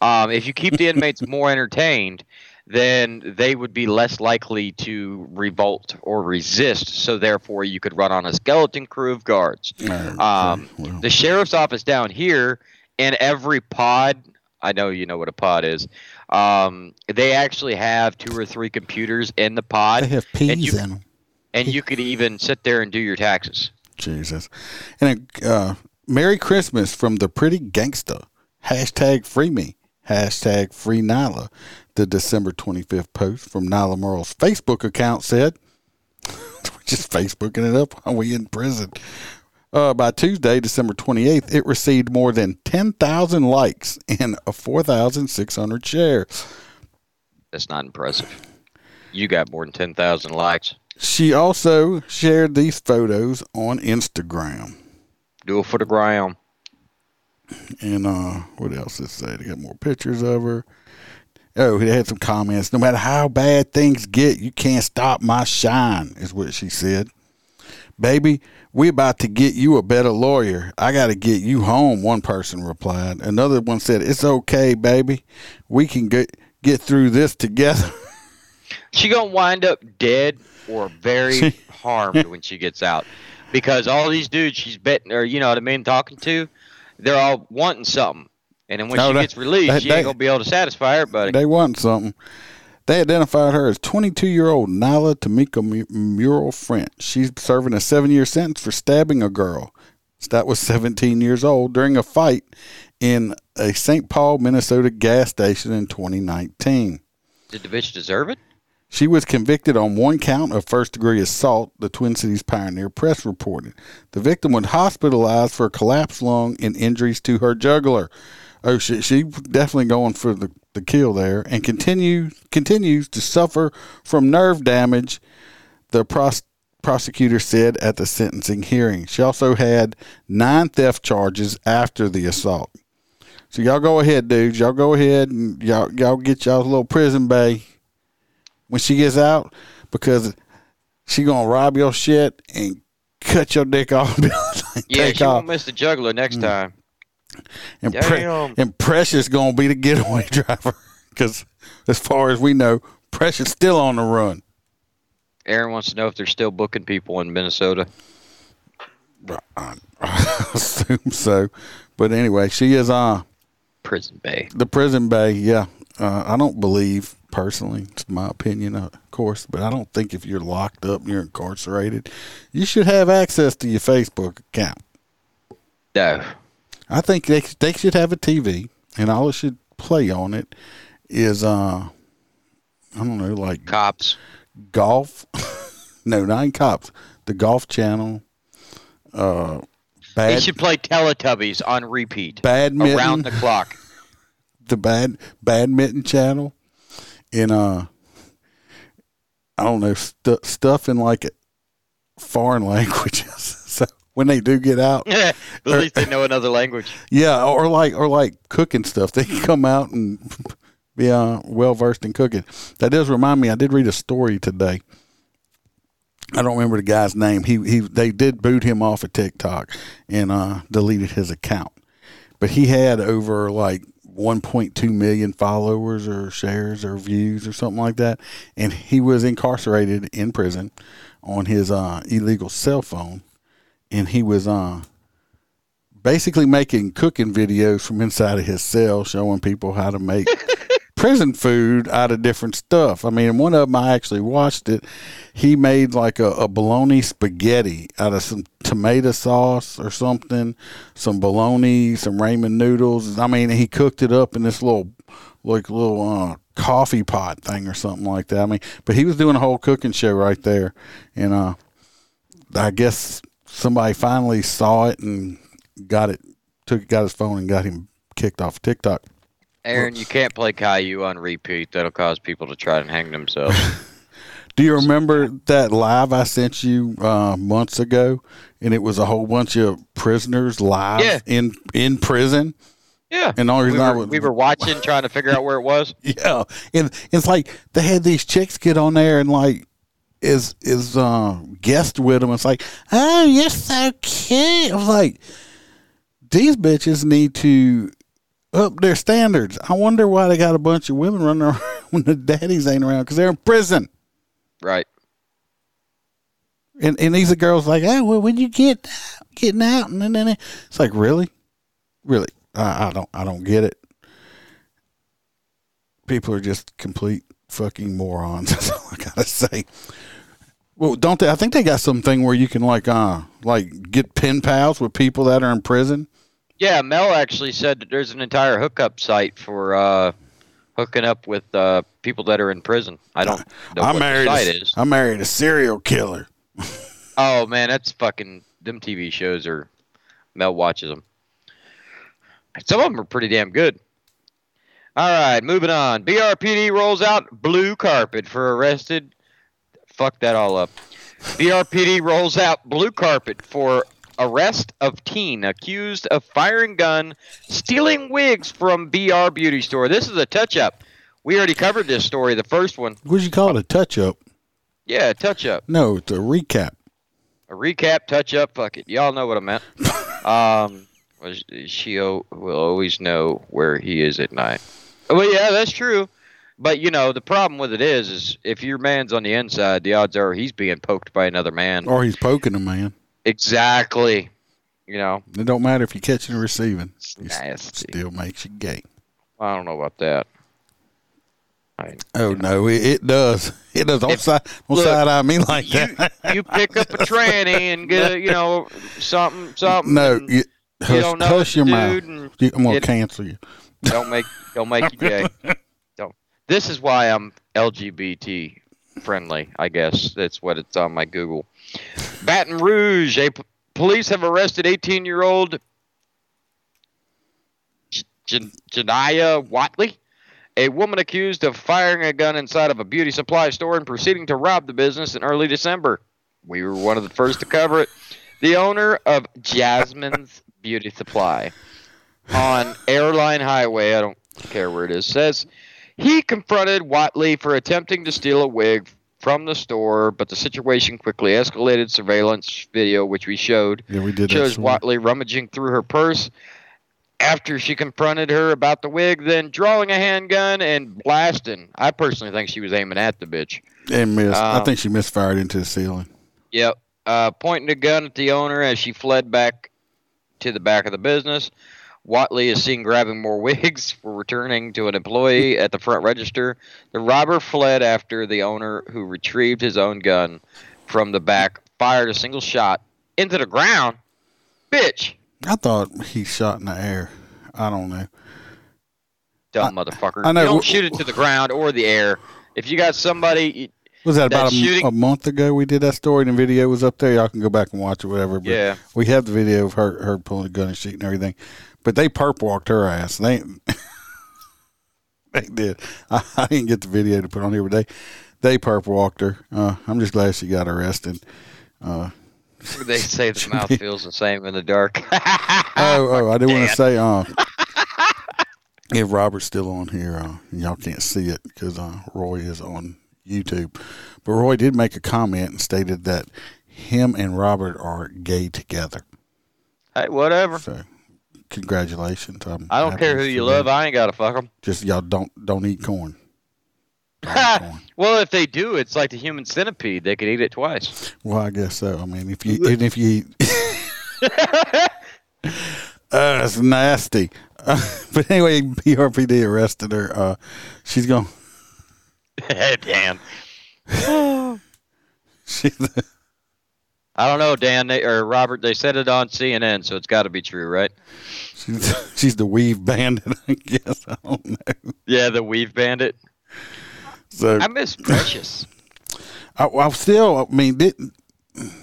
Um, if you keep the inmates more entertained, then they would be less likely to revolt or resist. So therefore, you could run on a skeleton crew of guards. Um, well. the sheriff's office down here, in every pod, I know you know what a pod is. Um, they actually have two or three computers in the pod, They have and you, in them. and you could even sit there and do your taxes. Jesus. And uh, Merry Christmas from the pretty gangster. Hashtag free me. Hashtag free Nyla. The December 25th post from Nyla Merle's Facebook account said, we're just Facebooking it up while we in prison. Uh, by Tuesday, December 28th, it received more than 10,000 likes and a 4,600 shares. That's not impressive. You got more than ten thousand likes. She also shared these photos on Instagram. Do it for the ground. And uh, what else did it say? They got more pictures of her. Oh, they had some comments. No matter how bad things get, you can't stop my shine, is what she said. Baby, we about to get you a better lawyer. I got to get you home, one person replied. Another one said, It's okay, baby. We can get, get through this together. She gonna wind up dead or very harmed when she gets out, because all these dudes she's betting or you know what I mean talking to, they're all wanting something, and then when No, she they- gets released, they- she they- ain't gonna be able to satisfy everybody. They want something. They identified her as 22 year old Nyla Tamika Mu- Mural French. She's serving a seven year sentence for stabbing a girl. That was 17 years old during a fight in a St. Paul, Minnesota gas station in 2019. Did the bitch deserve it? She was convicted on one count of first degree assault, the Twin Cities Pioneer Press reported. The victim was hospitalized for a collapsed lung and injuries to her jugular. Oh, she, she definitely going for the, the kill there and continue, continues to suffer from nerve damage, the pros, prosecutor said at the sentencing hearing. She also had nine theft charges after the assault. So y'all go ahead, dudes. Y'all go ahead and y'all y'all get y'all a little prison bay when she gets out because she gonna rob your shit and cut your dick off. Yeah, she off. won't miss the juggler next mm. time. And, Pre- and Precious gonna be the getaway driver because, as far as we know, Precious still on the run. Aaron wants to know if they're still booking people in Minnesota. I assume so, but anyway, she is uh Prison Bay. the prison bay. Yeah, uh, I don't believe personally. It's my opinion, of course, but I don't think if you're locked up and you're incarcerated, you should have access to your Facebook account. No. I think they they should have a TV, and all it should play on it is uh, I don't know, like Cops. golf. no, not cops. The golf channel. Uh, bad, They should play Teletubbies on repeat. badminton. Around the clock. the bad badminton channel, and uh, I don't know stu- stuff in like foreign languages. When they do get out, At least they know another language. Yeah, or like or like cooking stuff. They can come out and be uh, well versed in cooking. That does remind me. I did read a story today. I don't remember the guy's name. He he they did boot him off of TikTok and uh, deleted his account, but he had over like 1.2 million followers or shares or views or something like that, and he was incarcerated in prison on his uh, illegal cell phone, and he was uh basically making cooking videos from inside of his cell showing people how to make prison food out of different stuff. I mean, one of them I actually watched it. He made like a, a bologna spaghetti out of some tomato sauce or something, some bologna, some ramen noodles. I mean, he cooked it up in this little like little uh, coffee pot thing or something like that. I mean, but he was doing a whole cooking show right there, and uh, I guess somebody finally saw it and got it, took got his phone and got him kicked off TikTok. Aaron, you can't play Caillou on repeat. That'll cause people to try and hang themselves. Do you remember that live I sent you uh, months ago? And it was a whole bunch of prisoners live Yeah. in in prison. Yeah. And all only we, were, was- we were watching, trying to figure out where it was. Yeah, and it's like they had these chicks get on there and like is is uh, guest with them. It's like, oh, you're so cute. I was like, these bitches need to up their standards. I wonder why they got a bunch of women running around when the daddies ain't around because they're in prison. Right. And and these are girls like, oh, well, when you get getting out, and then then it's like, really, really, I, I don't, I don't get it. People are just complete fucking morons. That's all I gotta say. Well, don't they? I think they got something where you can like, uh, like get pen pals with people that are in prison. Yeah, Mel actually said that there's an entire hookup site for uh, hooking up with uh, people that are in prison. I don't know I what married, the site a, is. I married a serial killer. Oh man, that's fucking. Them TV shows are. Mel watches them. Some of them are pretty damn good. All right, moving on. BRPD rolls out blue carpet for arrested fucked that all up. BRPD rolls out blue carpet for arrest of teen accused of firing gun, stealing wigs from BR beauty store. This is a touch up. We already covered this story, the first one. What you call it? A touch up? Yeah, touch up. No, it's a recap. A recap, touch up, fuck it. Y'all know what I meant. um, she will always know where he is at night. Well, yeah, that's true. But you know, the problem with it is, is if your man's on the inside, the odds are he's being poked by another man. Or he's poking a man. Exactly. You know, It don't matter if you're catching or receiving. it's It s- nasty. still makes you gay. I don't know about that. I, Oh no, it, it does. It does. Don't If- side, don't look, side eye me like you, that. you pick up a tranny and get a, you know something something. no, you, hush, don't know hush your mouth. You- I'm gonna it- cancel you. don't make don't make you gay. This is why I'm LGBT friendly. I guess that's what it's on my Google. Baton Rouge. A p- police have arrested 18 year old Janaya Watley, a woman accused of firing a gun inside of a beauty supply store and proceeding to rob the business in early December. We were one of the first to cover it. The owner of Jasmine's Beauty Supply on Airline Highway, I don't care where it is, says he confronted Watley for attempting to steal a wig from the store, but the situation quickly escalated. Surveillance video, which we showed, Yeah, we did shows. Watley rummaging through her purse after she confronted her about the wig, then drawing a handgun and blasting. I personally think she was aiming at the bitch. and missed. I Um, think she misfired into the ceiling. Yep. Uh, pointing a gun at the owner as she fled back to the back of the business. Watley is seen grabbing more wigs for returning to an employee at the front register. The robber fled after the owner, who retrieved his own gun from the back, fired a single shot into the ground. Bitch. I thought he shot in the air. I don't know. Dumb motherfucker. I know. You don't shoot it to the ground or the air. If you got somebody, Was that about a, shooting- a month ago? We did that story, and the video was up there. Y'all can go back and watch it, whatever. But Yeah. we have the video of her her pulling a gun and shooting and everything. But they perp walked her ass. They they did. I, I didn't get the video to put on here, but they they perp walked her. Uh, I'm just glad she got arrested. Uh, they say the mouth feels the same in the dark. oh, oh, I did want to say, uh, if Robert's still on here, uh, y'all can't see it because uh, Roy is on YouTube. But Roy did make a comment and stated that him and Robert are gay together. hey, whatever. So, congratulations. I'm I don't care who you love. I ain't got to fuck them. Just y'all don't don't eat corn. Don't eat corn. well, if they do, it's like the human centipede. They could eat it twice. Well, I guess so. I mean, if you and if you eat, uh, that's nasty. Uh, but anyway, BRPD arrested her. Uh, she's going. Damn. She's I don't know, Dan they, or Robert. They said it on CNN, so it's got to be true, right? she's she's the weave bandit. I guess I don't know. Yeah, the Weave Bandit. So I miss Precious. I, I still. I mean, didn't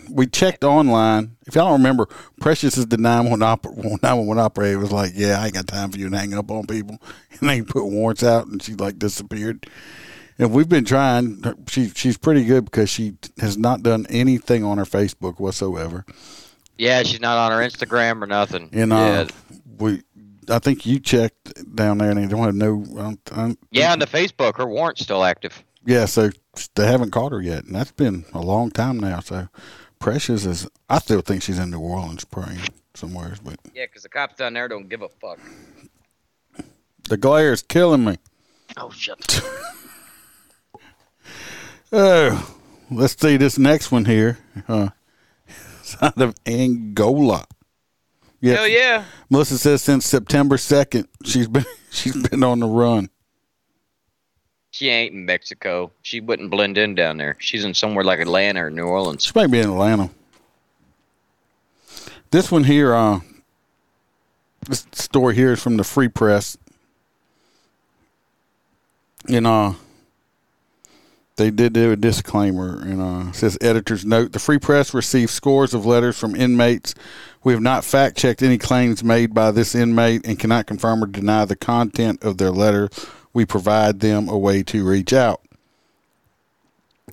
we checked online? If y'all don't remember, Precious is the 911 oper- 911 operator. It was like, yeah, I ain't got time for you to hang up on people, and they put warrants out, and she like disappeared. And we've been trying. She she's pretty good because she has not done anything on her Facebook whatsoever. yeah, she's not on her Instagram or nothing. And uh, yeah, we, I think you checked down there, and they don't have no. I don't, I don't, yeah, on the Facebook, her warrant's still active. Yeah, so they haven't caught her yet, and that's been a long time now. So Precious is, I still think she's in New Orleans praying somewhere, but Yeah, because the cops down there don't give a fuck. the glare is killing me. Oh, shut. Oh, let's see this next one here. Uh, it's out of Angola. Yeah, Hell yeah. Melissa says since September second, she's been she's been on the run. She ain't in Mexico. She wouldn't blend in down there. She's in somewhere like Atlanta or New Orleans. She might be in Atlanta. This one here, uh, this story here is from the Free Press. And uh, they did do a disclaimer, and uh, says editors note the Free Press received scores of letters from inmates. We have not fact checked any claims made by this inmate and cannot confirm or deny the content of their letter. We provide them a way to reach out.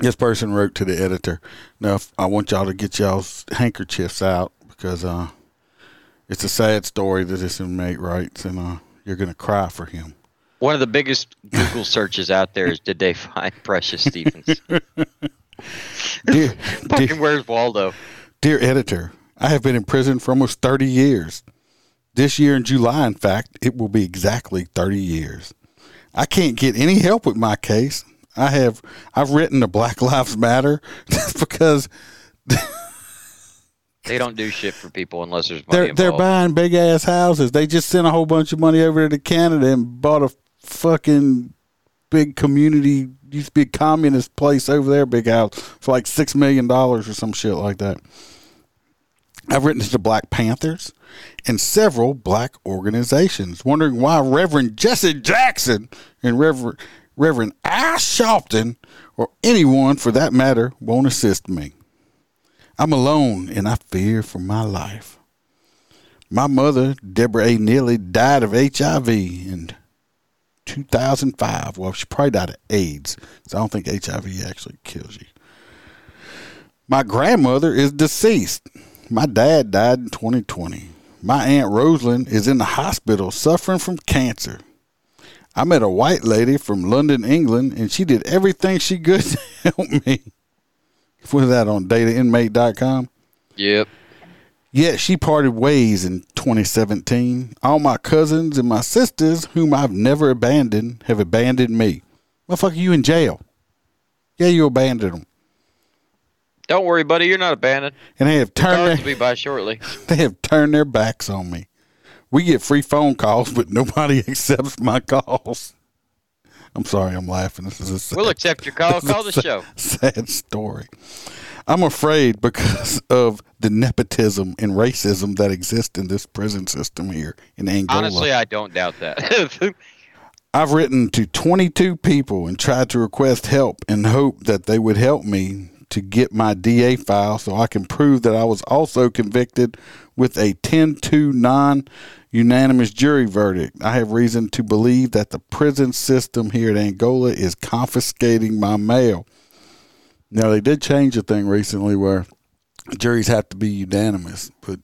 this person wrote to the editor. Now, I want y'all to get y'all's handkerchiefs out because uh, it's a sad story that this inmate writes, and uh, you're gonna cry for him. One of the biggest Google searches out there is did they find Precious Stevens? Dear, Fucking dear, where's Waldo? dear editor, I have been in prison for almost 30 years. This year in July, in fact, it will be exactly 30 years. I can't get any help with my case. I have I've written to Black Lives Matter just because They don't do shit for people unless there's money they're they're buying big ass houses. They just sent a whole bunch of money over to Canada and bought a fucking big community used to be a communist place over there, big house for like six million dollars or some shit like that. I've written to the Black Panthers and several black organizations, wondering why Reverend Jesse Jackson and Reverend Reverend Al or anyone for that matter won't assist me. I'm alone and I fear for my life. My mother, Deborah A. Neeley, died of HIV in 2005. Well, she probably died of AIDS, so I don't think HIV actually kills you. My grandmother is deceased. My dad died in 2020. My Aunt Rosalind is in the hospital suffering from cancer. I met a white lady from London, England, and she did everything she could to help me. Was that on datainmate.com? Yep. Yet she parted ways in 2017. All my cousins and my sisters, whom I've never abandoned, have abandoned me. Motherfucker, you in jail. Yeah, you abandoned them. Don't worry, buddy. You're not abandoned. And they have turned their, be by shortly. they have turned their backs on me. We get free phone calls, but nobody accepts my calls. I'm sorry, I'm laughing. This is a sad, We'll accept your call. Call the sa- show. Sad story. I'm afraid because of the nepotism and racism that exist in this prison system here in Angola. Honestly, I don't doubt that. I've written to 22 people and tried to request help and hope that they would help me to get my DA file so I can prove that I was also convicted with a 10 2 non unanimous jury verdict. I have reason to believe that the prison system here at Angola is confiscating my mail. Now, they did change a thing recently where juries have to be unanimous, but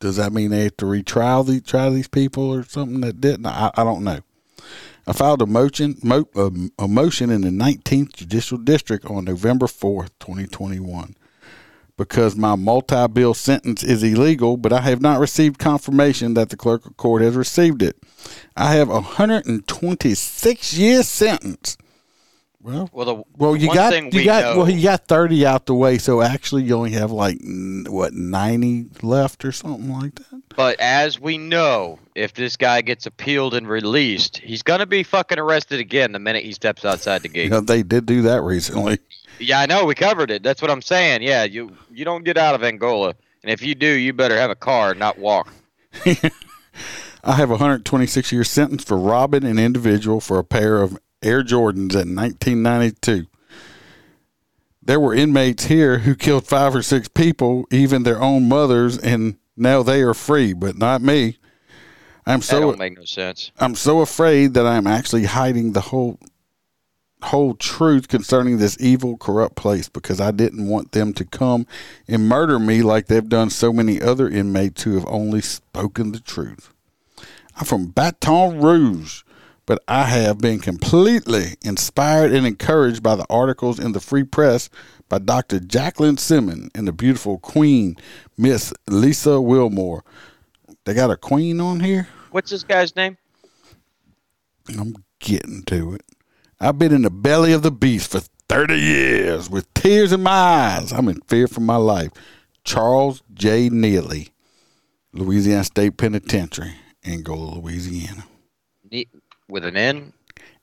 does that mean they have to retrial the, try these people or something that didn't? I, I don't know. I filed a motion, mo, um, a motion in the 19th Judicial District on November 4th, 2021, because my multi bill sentence is illegal, but I have not received confirmation that the clerk of court has received it. I have a 126 year sentence. Well, well, the well, you got thing you we got know, well, you got 30 out the way, so actually you only have like what 90 left or something like that. but as we know, if this guy gets appealed and released, he's gonna be fucking arrested again the minute he steps outside the gate. You know, they did do that recently. Yeah, I know. We covered it. That's what I'm saying. Yeah, you you don't get out of Angola, and if you do, you better have a car, not walk. I have a 126 year sentence for robbing an individual for a pair of Air Jordans in 1992. There were inmates here who killed five or six people, even their own mothers, and now they are free, but not me. I'm That so don't make no sense. I'm so afraid that I'm actually hiding the whole whole truth concerning this evil, corrupt place because I didn't want them to come and murder me like they've done so many other inmates who have only spoken the truth. I'm from Baton Rouge, but I have been completely inspired and encouraged by the articles in the Free Press by Dr. Jacqueline Simmons and the beautiful Queen, Miss Lisa Wilmore. They got a queen on here? What's this guy's name? I'm getting to it. I've been in the belly of the beast for 30 years with tears in my eyes. I'm in fear for my life. Charles J. Neeley, Louisiana State Penitentiary, Angola, Louisiana. With an N.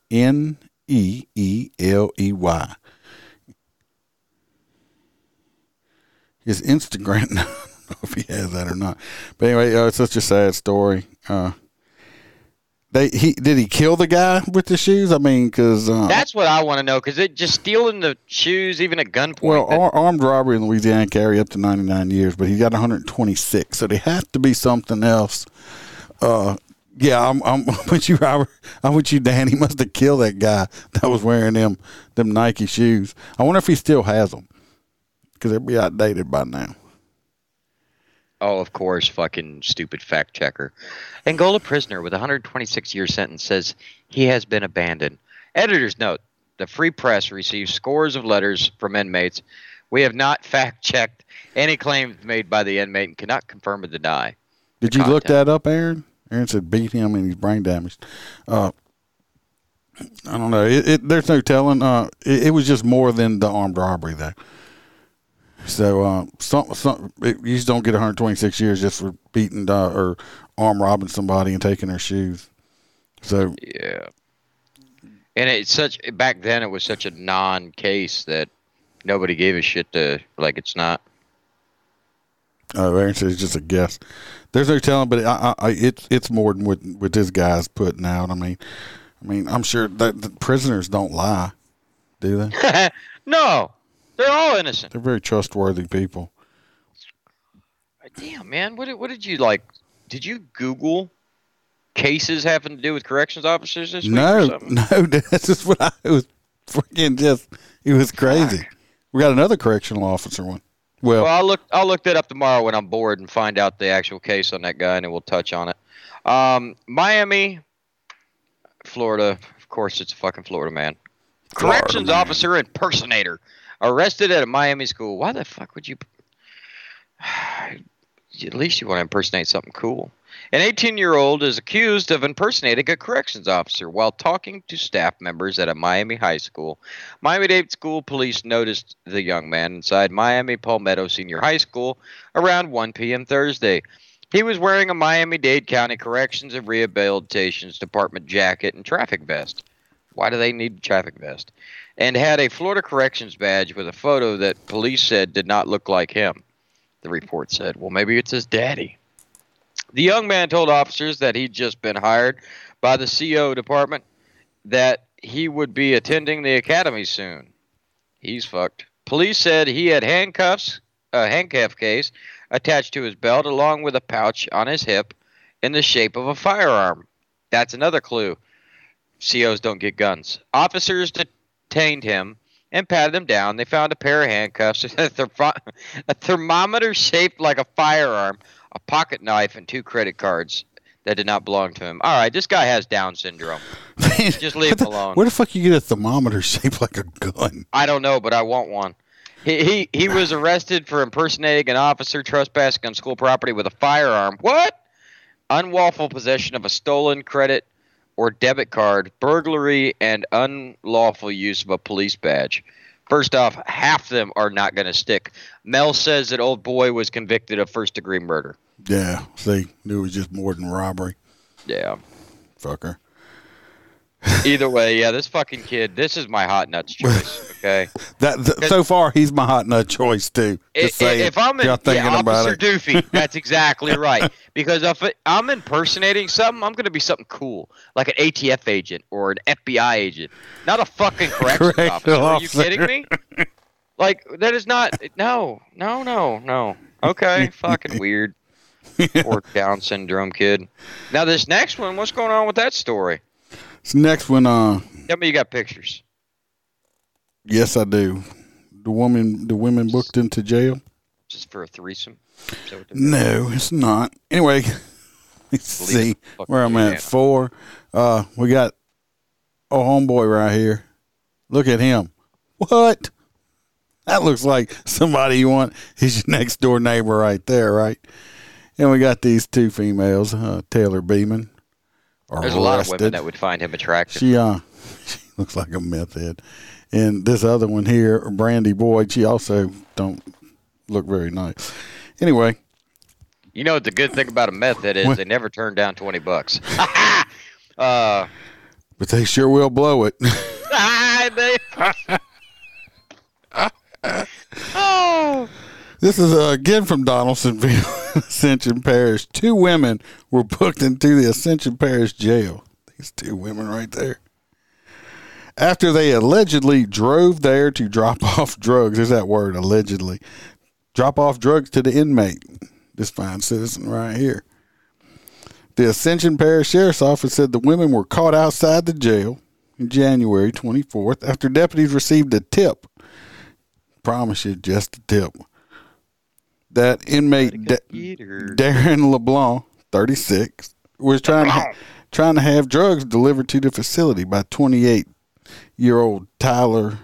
N E E L E Y. His Instagram, I don't know if he has that or not. But anyway, uh, it's such a sad story. Uh, they he did he kill the guy with the shoes? I mean, because uh, That's what I want to know. Because it just stealing the shoes, even at gunpoint. well, that- ar- armed robbery in Louisiana carry up to 99 years, but he got 126. So they have to be something else. Uh, Yeah, I'm, I'm with you, Robert. I'm with you, Dan. He must have killed that guy that was wearing them them Nike shoes. I wonder if he still has them because they'd be outdated by now. Oh, of course, fucking stupid fact checker. Angola prisoner with a 126 year sentence says he has been abandoned. Editor's note the Free Press receives scores of letters from inmates. We have not fact checked any claims made by the inmate and cannot confirm or deny. Did you look that up, Aaron? Aaron said beat him and he's brain damaged. Uh, I don't know. It, it, there's no telling. Uh, it, it was just more than the armed robbery, though. So, uh, some, some, it, you just don't get 126 years just for beating uh, or arm robbing somebody and taking their shoes. So, Yeah. And it's such back then it was such a non case that nobody gave a shit to like it's not. Uh, Aaron says it's just a guess. There's no telling, but I, I, I, it's it's more than what what this guy's putting out. I mean, I mean, I'm sure that the prisoners don't lie, do they? no. They're all innocent. They're very trustworthy people. Damn, man. What did, what did you like? Did you Google cases having to do with corrections officers this week No, no, that's just what I was freaking just. It was crazy. We got another correctional officer one. Well, Well, I'll look. I'll look that up tomorrow when I'm bored and find out the actual case on that guy, and then we'll touch on it. Um, Miami, Florida. Of course, it's a fucking Florida man. Florida Corrections man. officer impersonator arrested at a Miami school. Why the fuck would you? At least you want to impersonate something cool. An 18 year old is accused of impersonating a corrections officer while talking to staff members at a Miami high school. Miami Dade School Police noticed the young man inside Miami Palmetto Senior High School around 1 p.m. Thursday. He was wearing a Miami Dade County Corrections and Rehabilitations Department jacket and traffic vest. Why do they need a traffic vest? And had a Florida Corrections badge with a photo that police said did not look like him. The report said, well, maybe it's his daddy. The young man told officers that he'd just been hired by the CO department, that he would be attending the academy soon. He's fucked. Police said he had handcuffs, a handcuff case attached to his belt, along with a pouch on his hip in the shape of a firearm. That's another clue. COs don't get guns. Officers detained him and patted him down. They found a pair of handcuffs, a, a thermometer shaped like a firearm, a pocket knife, and two credit cards that did not belong to him. All right, this guy has Down syndrome. Just leave him alone. Where the fuck you get a thermometer shaped like a gun? I don't know, but I want one. He, he he was arrested for impersonating an officer trespassing on school property with a firearm. What? Unlawful possession of a stolen credit or debit card, burglary, and unlawful use of a police badge. First off, half of them are not going to stick. Mel says that old boy was convicted of first degree murder. Yeah, see, it was just more than robbery. Yeah. Fucker. Either way, yeah, this fucking kid, this is my hot nuts choice, okay? That th- so far, he's my hot nut choice too. I- Just i- saying, if I'm in, yeah, Officer it. Doofy, that's exactly right. Because if I'm impersonating something, I'm going to be something cool, like an ATF agent or an FBI agent, not a fucking corrections Correctional officer. Are you kidding me? Like that is not. No, no, no, no. Okay, fucking weird. Poor Down syndrome kid. Now this next one, what's going on with that story? This next one, uh, Tell me you got pictures. yes, I do. The woman, the women booked into jail. Just for a threesome. Is that what they're doing? No, it's not. Anyway, let's see where I'm at. Four. Uh, we got a homeboy right here. Look at him. What? That looks like somebody you want. He's your next door neighbor right there, right? And we got these two females, uh, Taylor Beeman. Are There's a lot of women that would find him attractive. She uh, she looks like a meth head. And this other one here, Brandy Boyd, she also don't look very nice. Anyway, You know the good thing about a method is? What? They never turn down twenty bucks. uh, but they sure will blow it. oh, This is uh, again from Donaldsonville, Ascension Parish. Two women were booked into the Ascension Parish jail. These two women right there. After they allegedly drove there to drop off drugs, there's that word, allegedly. Drop off drugs to the inmate, this fine citizen right here. The Ascension Parish Sheriff's Office said the women were caught outside the jail in January 24th after deputies received a tip. Promise you, just a tip. That inmate Da- Darren LeBlanc, 36, was trying to trying to have drugs delivered to the facility by 28 year old Tyler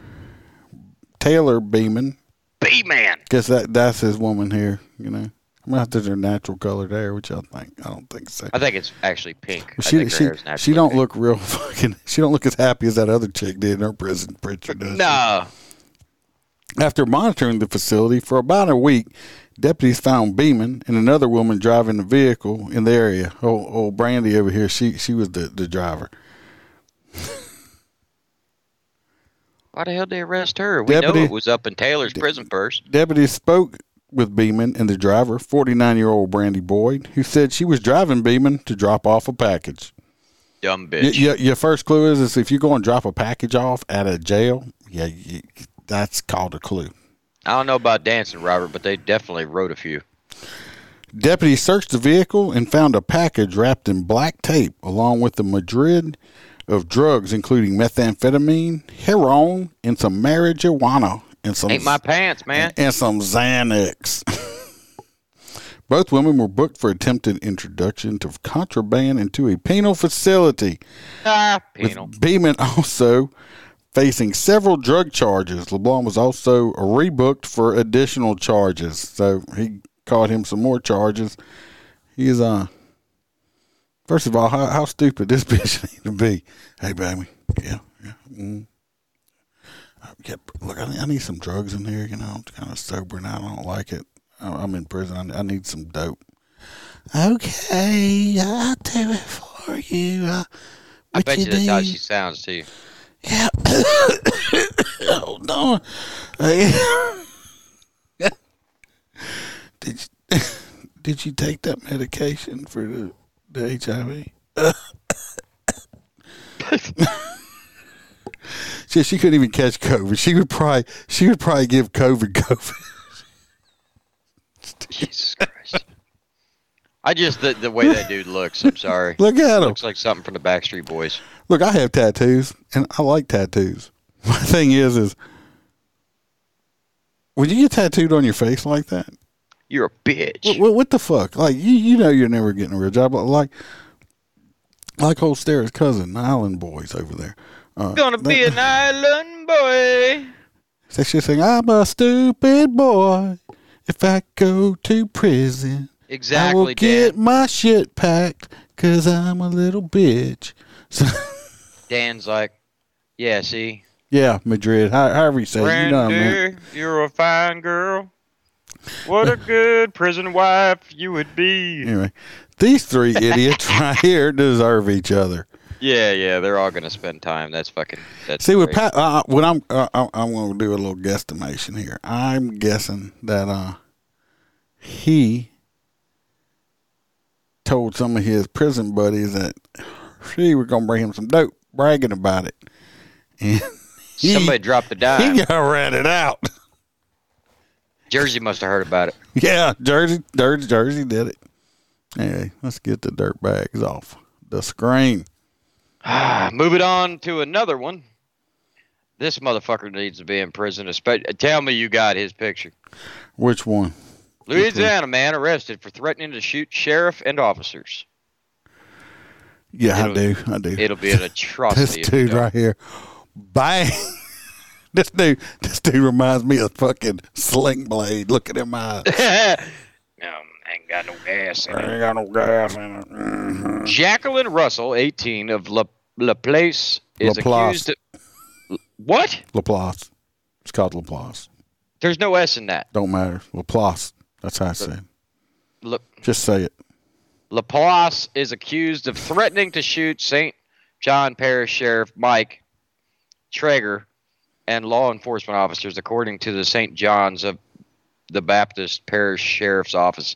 Taylor Beeman. B man. Guess that that's his woman here. You know, I'm not her natural colored hair, which I think I don't think so. I think it's actually pink. I She she she don't pink. look real fucking. She don't look as happy as that other chick did in her prison picture. Does she? No. After monitoring the facility for about a week, deputies found Beeman and another woman driving the vehicle in the area. Old, old Brandy over here, she she was the, the driver. Why the hell did they arrest her? We know it was up in Taylor's prison first. Deputies spoke with Beeman and the driver, 49 year old Brandy Boyd, who said she was driving Beeman to drop off a package. Dumb Y- bitch. y- your first clue is, is if you go and drop a package off at a jail, yeah, you, that's called a clue. I don't know about dancing, Robert, but they definitely wrote a few. Deputies searched the vehicle and found a package wrapped in black tape along with the Madrid of drugs, including methamphetamine, heroin, and some marijuana and some Ain't my pants, man. and some Xanax. Both women were booked for attempted introduction to contraband into a penal facility. Ah, With penal. Beeman also facing several drug charges. LeBlanc was also rebooked for additional charges. So he caught him some more charges. He is uh first of all, how, how stupid this bitch need to be. Hey baby. Yeah, yeah. Mm. Yeah, look, I need, I need some drugs in here, you know, I'm kind of sober now. I don't like it. I- I'm in prison. I, I need some dope. Okay, I'll do it for you. Uh, I bet you that's how she sounds too. Yeah. oh no. Hey. did you, did you take that medication for the, the HIV? she, she couldn't even catch COVID. She would probably she would probably give COVID COVID. Jesus Christ. I just the, the way that dude looks. I'm sorry. Look at him. Looks like something from the Backstreet Boys. Look, I have tattoos, and I like tattoos. My thing is, is when you get tattooed on your face like that? You're a bitch. What, what the fuck? Like you, you know, you're never getting a real job. Like, like old Stara's cousin, Island Boys over there. Uh, Gonna be that- an island boy. They should saying, "I'm a stupid boy. If I go to prison, exactly, I will get my shit packed, cause I'm a little bitch." So, Dan's like, yeah, see, yeah, Madrid. How, however you say, it, you know what I mean. You're a fine girl. What a good prison wife you would be. Anyway, these three idiots right here deserve each other. Yeah, yeah, they're all gonna spend time. That's fucking. That's See, with. Pat, uh, when I'm, uh, I- I'm going to do a little guesstimation here. I'm guessing that uh, he told some of his prison buddies that she was going to bring him some dope, bragging about it, and he, somebody dropped the dime. he got ratted out. Jersey must have heard about it. yeah, Jersey, Jersey, Jersey did it. Anyway, let's get the dirt bags off the screen. Ah, Move it on to another one. This motherfucker needs to be in prison. Tell me you got his picture. Which one? Louisiana man arrested for threatening to shoot sheriff and officers. Yeah, I It'll- do. I do. It'll be an this atrocity. you dude right here, bang! this dude, this dude reminds me of fucking Sling Blade. Look at him eyes. um, ain't got no gas in I it. ain't got no gas in it. Mhm. Jacqueline Russell, 18, of La, La Place, is Laplace. accused. Of, what? Laplace. It's called Laplace. There's no S in that. Don't matter. Laplace. That's how I say it. La, Just say it. Laplace is accused of threatening to shoot St. John Parish Sheriff Mike Tregre and law enforcement officers, according to the St. John's of the Baptist Parish Sheriff's Office.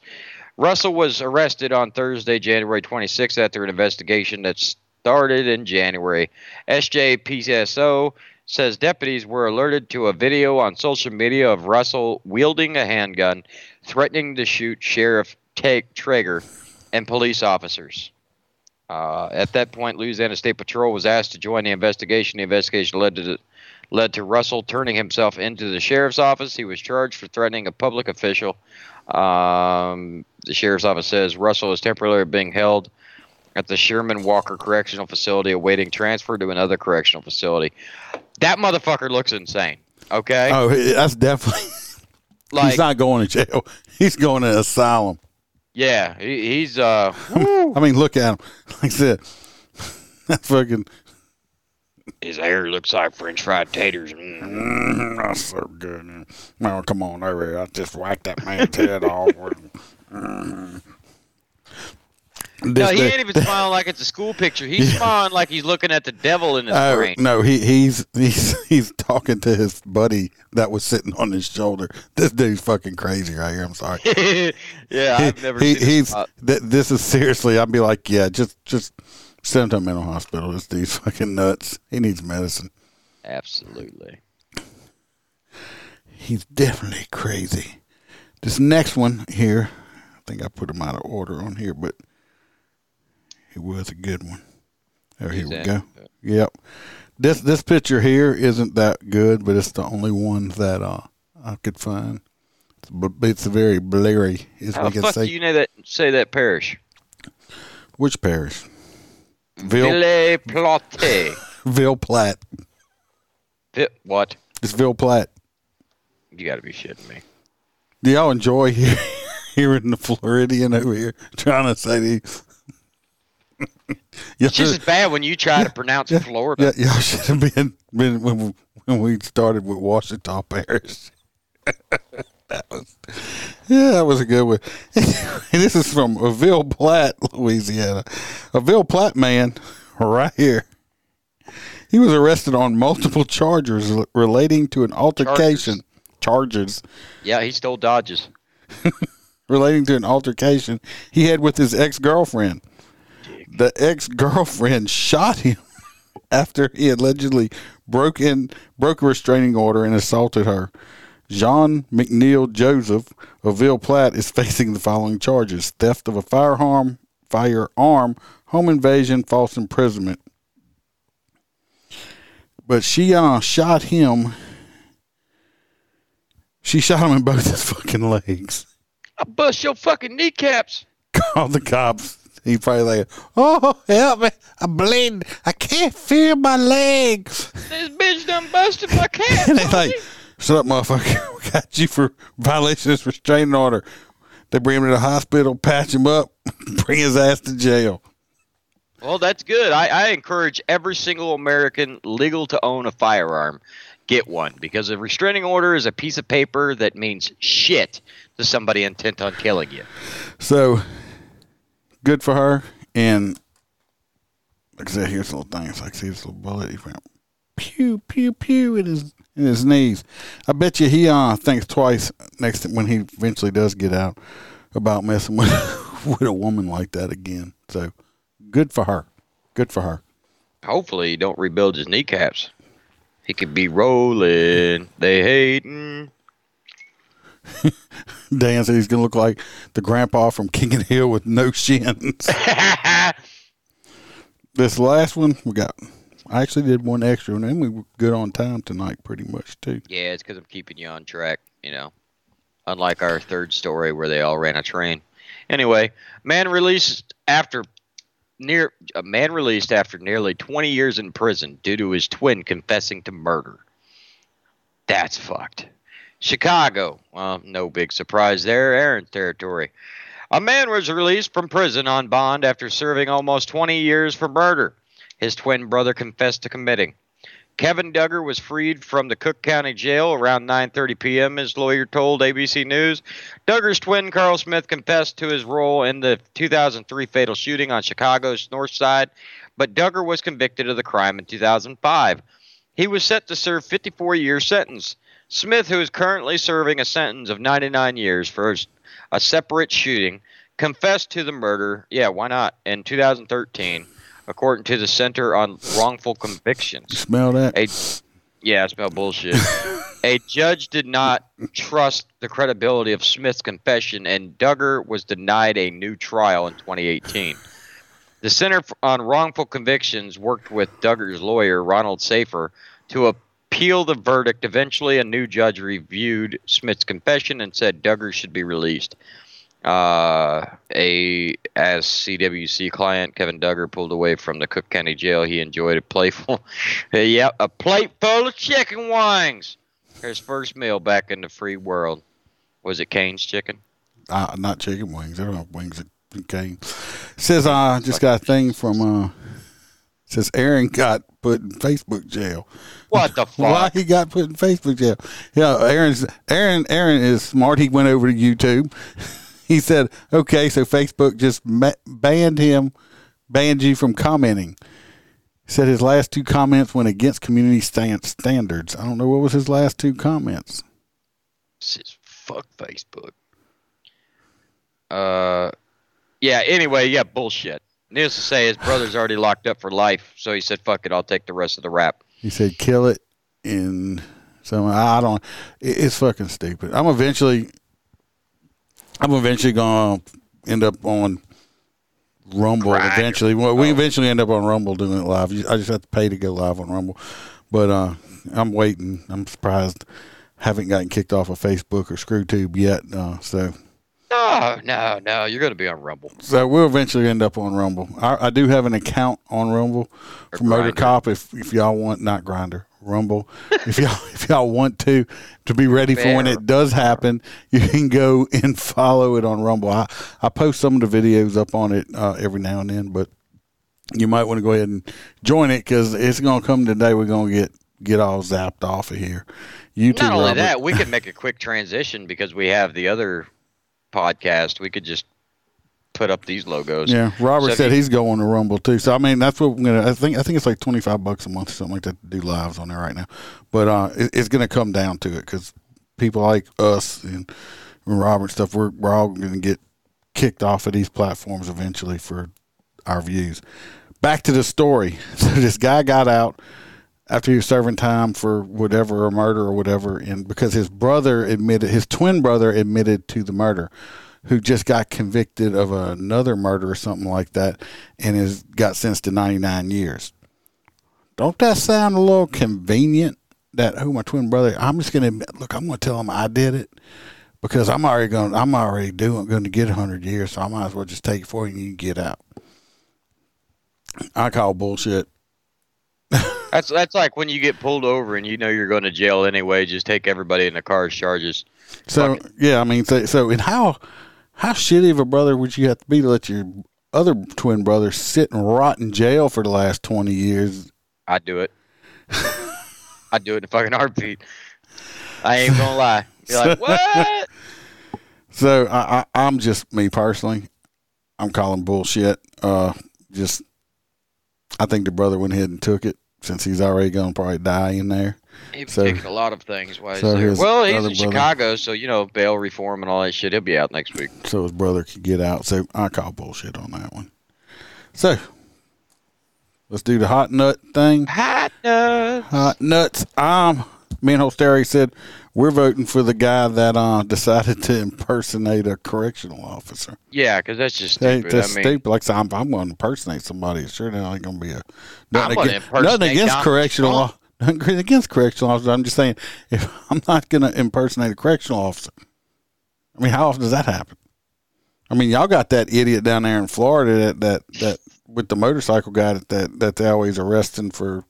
Russell was arrested on Thursday, January 26th, after an investigation that started in January. SJPSO says deputies were alerted to a video on social media of Russell wielding a handgun, threatening to shoot Sheriff Ta- Tregre and police officers. Uh, at that point, Louisiana State Patrol was asked to join the investigation. The investigation led to led to Russell turning himself into the sheriff's office. He was charged for threatening a public official. Um, the sheriff's office says Russell is temporarily being held at the Sherman Walker Correctional Facility, awaiting transfer to another correctional facility. That motherfucker looks insane. Okay. Oh, that's definitely. like, he's not going to jail. He's going to asylum. Yeah, he, he's uh. I mean, look at him. Like I said, that's fucking. His hair looks like French fried taters. Mm. That's so good. Oh, come on over here. I just whacked that man's head off. Mm. No, he ain't even smiling like it's a school picture. He's smiling like he's looking at the devil in his Oh, brain. no, he he's he's he's talking to his buddy that was sitting on his shoulder. This dude's fucking crazy right here. I'm sorry. yeah, I've never he, he's th- this is seriously. I'd be like, yeah, just just send him to a mental hospital. This dude's fucking nuts. He needs medicine. Absolutely. He's definitely crazy. This next one here, I think I put him out of order on here, but it was a good one. Oh, here we go. Yep. This this picture here isn't that good, but it's the only one that uh, I could find. It's, it's very blurry, as How we can fuck say. do you know that? Say that parish. Which parish? Ville, Ville Plate. Ville Platte. What? It's Ville Platte. You got to be shitting me. Do y'all enjoy hearing the Floridian over here trying to say these? It's just as bad when you try to pronounce Florida. Yeah, y'all should have been been when when we started with Washington Parish. that was yeah, that was a good one. this is from Ville Platte, Louisiana. A Ville Platte man, right here. He was arrested on multiple charges relating to an altercation. Charges Yeah, he stole Dodges. relating to an altercation he had with his ex girlfriend. The ex girlfriend shot him after he allegedly broke in broke a restraining order and assaulted her. Jean McNeil Joseph of Ville Platte is facing the following charges: theft of a firearm, firearm, home invasion, false imprisonment. But she uh, shot him. She shot him in both his fucking legs I bust your fucking kneecaps. called the cops. He probably like, oh, help me. I'm bleeding. I can't feel my legs. This bitch done busted my cat. And they like, shut up, motherfucker. We got you for violation of this restraining order. They bring him to the hospital, patch him up, bring his ass to jail. Well, that's good. I, I encourage every single American legal to own a firearm get one because a restraining order is a piece of paper that means shit to somebody intent on killing you. So, good for her. And like I said, here's little things. Like, see this little bullet. He went pew, pew, pew in his in his knees. I bet you he uh thinks twice next when he eventually does get out about messing with with a woman like that again. So, good for her. Good for her. Hopefully, he don't rebuild his kneecaps. He could be rolling. They hating. Dan said he's gonna look like the grandpa from King of the Hill with no shins. this last one we got. I actually did one extra, and then we were good on time tonight, pretty much too. Yeah, it's because I'm keeping you on track, you know. Unlike our third story where they all ran a train. Anyway, man released after near a man released after nearly 20 years in prison due to his twin confessing to murder. That's fucked. Chicago. Well, no big surprise there. Aaron territory. A man was released from prison on bond after serving almost 20 years for murder. His twin brother confessed to committing. Kevin Dugar was freed from the Cook County Jail around 9:30 p.m. His lawyer told ABC News. Dugar's twin Karl Smith confessed to his role in the 2003 fatal shooting on Chicago's North Side, but Dugar was convicted of the crime in 2005. He was set to serve 54-year sentence. Smith, who is currently serving a sentence of 99 years for a separate shooting, confessed to the murder. Yeah, why not? In 2013, according to the Center on Wrongful Convictions. Smell that? A, yeah, I smell bullshit. a judge did not trust the credibility of Smith's confession, and Dugar was denied a new trial in 2018. The Center on Wrongful Convictions worked with Dugar's lawyer, Ronald Safer, to appeal the verdict. Eventually, a new judge reviewed Smith's confession and said Dugar should be released. Uh, a as CWC client Kevin Dugar pulled away from the Cook County Jail. He enjoyed a playful, yep, a plate full of chicken wings. His first meal back in the free world. Was it Cane's chicken? Uh, not chicken wings. I don't have wings at Cane. Says I uh, just got a thing from. uh Says Aaron got put in Facebook jail. What the fuck? Why he got put in Facebook jail? Yeah, Aaron's Aaron. Aaron is smart. He went over to YouTube. he said, "Okay, so Facebook just ma- banned him, banned you from commenting." He said his last two comments went against community stand- standards. I don't know what was his last two comments. Says fuck Facebook. Uh, yeah. Anyway, yeah, bullshit. Needless to say, his brother's already locked up for life, so he said, "Fuck it, I'll take the rest of the rap." He said, "Kill it." and so I don't. it- It's fucking stupid. I'm eventually. I'm eventually gonna end up on Rumble. Eventually, well, we Oh. eventually end up on Rumble doing it live. I just have to pay to go live on Rumble, but uh, I'm waiting. I'm surprised. Haven't gotten kicked off of Facebook or ScrewTube yet. Uh, so No, no, no. You're gonna be on Rumble. so we'll eventually end up on Rumble. I, I do have an account on Rumble Or for Motor Cop. If if y'all want, not Grinder, Rumble. if y'all if y'all want to to be ready for when it does happen, you can go and follow it on Rumble. I I post some of the videos up on it uh, every now and then, but you might want to go ahead and join it because it's gonna come today. We're gonna get get all zapped off of here. You too, Not only Robert. that, we can make a quick transition because we have the other podcast. We could just put up these logos. Yeah, Robert So said you- he's going to Rumble too. So I mean, that's what I'm gonna. I think I think it's like twenty five bucks a month or something like that to do lives on there right now. But uh, it, it's gonna come down to it because people like us and Robert and stuff, we're we're all gonna get kicked off of these platforms eventually for our views. Back to the story. So this guy got out after he was serving time for whatever a murder or whatever, and because his brother admitted, his twin brother admitted to the murder, who just got convicted of another murder or something like that, and has got sentenced to ninety nine years. Don't that sound a little convenient? That who my twin brother? I'm just gonna admit, look. I'm gonna tell him I did it because I'm already going. I'm already doing going to get hundred years, so I might as well just take it for you and you get out. I call bullshit. That's that's like when you get pulled over and you know you're going to jail anyway. Just take everybody in the car's charges. So yeah, I mean, so, so and how how shitty of a brother would you have to be to let your other twin brother sit and rot in jail for the last twenty years? I'd do it. I'd do it in a fucking heartbeat. I ain't gonna lie. You're like, what? So I, I I'm just me personally. I'm calling bullshit. Uh, just I think the brother went ahead and took it since he's already going to probably die in there. He's So- taking a lot of things while he's so there. Well, he's in brother- Chicago, so you know bail reform and all that shit. He'll be out next week. so his brother could get out. So I call bullshit on that one. So let's do the hot nut thing. Hot nuts. Hot nuts. Um, me and Holsteri said we're voting for the guy that uh decided to impersonate a correctional officer. Yeah, because that's just stupid. that's I mean, stupid. Like I said, I'm, I'm going to impersonate somebody. Sure, there ain't going to be a I'm nothing, gonna against, nothing against Donald correctional. Trump. Nothing against correctional officers. I'm just saying, if I'm not going to impersonate a correctional officer, I mean, how often does that happen? I mean, y'all got that idiot down there in Florida that that, that with the motorcycle guy that, that that they always arresting for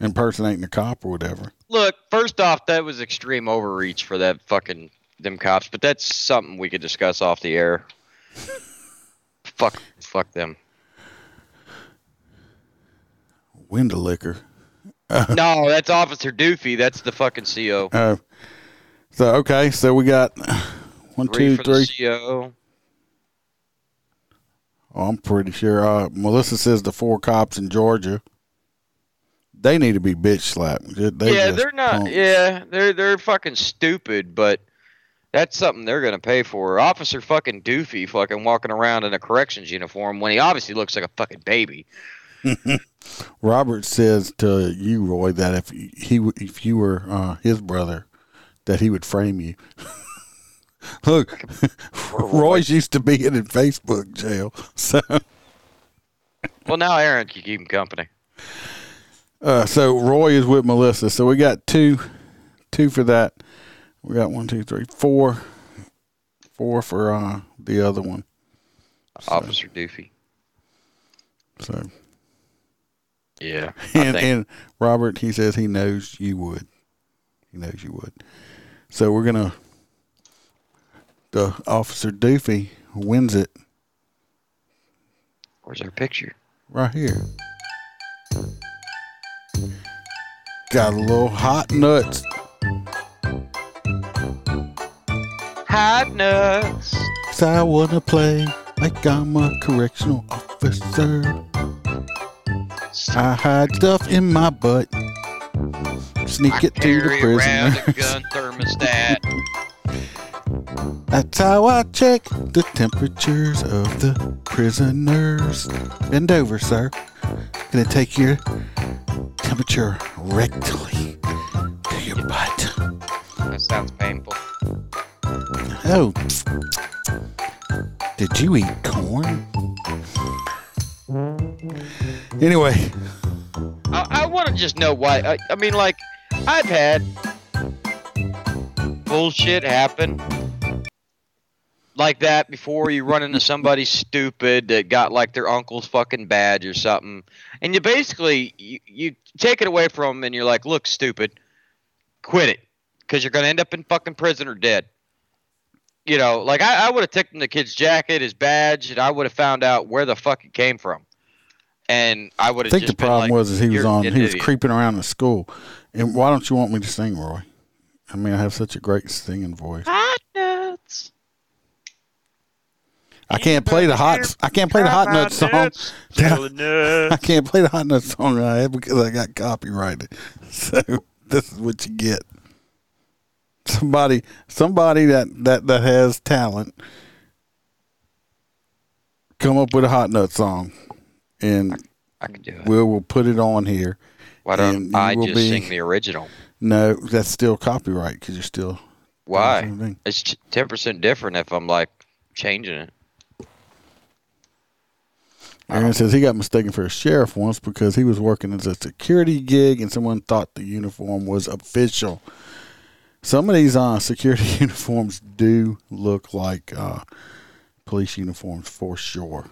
impersonating a cop or whatever. Look. First off, that was extreme overreach for that fucking them cops, but that's something we could discuss off the air. fuck, fuck them. Window liquor. no, that's Officer Doofy. That's the fucking CO. Uh, so okay, so we got one, Three two, three. CO. Oh, I'm pretty sure. Uh, Melissa says the four cops in Georgia. They need to be bitch slapped. They yeah, they're not. punks. Yeah, they're they're fucking stupid, but that's something they're gonna pay for. Officer fucking Doofy fucking walking around in a corrections uniform when he obviously looks like a fucking baby. Robert says to you, Roy, that if he if you were uh, his brother, that he would frame you. Look, Roy's used to being in Facebook jail, so Well, now Aaron can keep him company. Uh, so Roy is with Melissa. So we got two, two for that. We got one, two, three, four, four for uh, the other one. So, Officer Doofy. So Yeah. And, and Robert, he says he knows you would. He knows you would. So we're gonna. The officer Doofy wins it Where's our picture? right here. Got a little hot nuts. Hot nuts. Cause I wanna play like I'm a correctional officer. I hide stuff in my butt. Sneak I it to the around a gun thermostat. That's how I check the temperatures of the prisoners. Bend over, sir. Gonna take your temperature rectally to your butt. That sounds painful. Oh. Did you eat corn? Anyway, I, I want to just know why. I, I mean, like, I've had bullshit happen like that before. You run into somebody stupid that got like their uncle's fucking badge or something, and you basically you, you take it away from them, and you're like, "Look, stupid, quit it, because you're gonna end up in fucking prison or dead." You know, like I, I would have taken the kid's jacket, his badge, and I would have found out where the fuck it came from. And I would have think the just been problem like, was is he was on he was idiot." creeping around the school. And why don't you want me to sing, Roy? I mean, I have such a great singing voice. Hot nuts. I can't play the hot I can't play the hot nuts song. I can't play the hot nuts song I have because I got copyrighted. So this is what you get. Somebody somebody that that that has talent come up with a hot nut song and I can do it. we'll we'll put it on here. Why don't you I just be- sing the original? No, that's still copyright because you're still Why? It's ten percent different if I'm like changing it. Aaron says he got mistaken for a sheriff once because he was working as a security gig and someone thought the uniform was official. Some of these uh, security uniforms do look like uh, police uniforms for sure.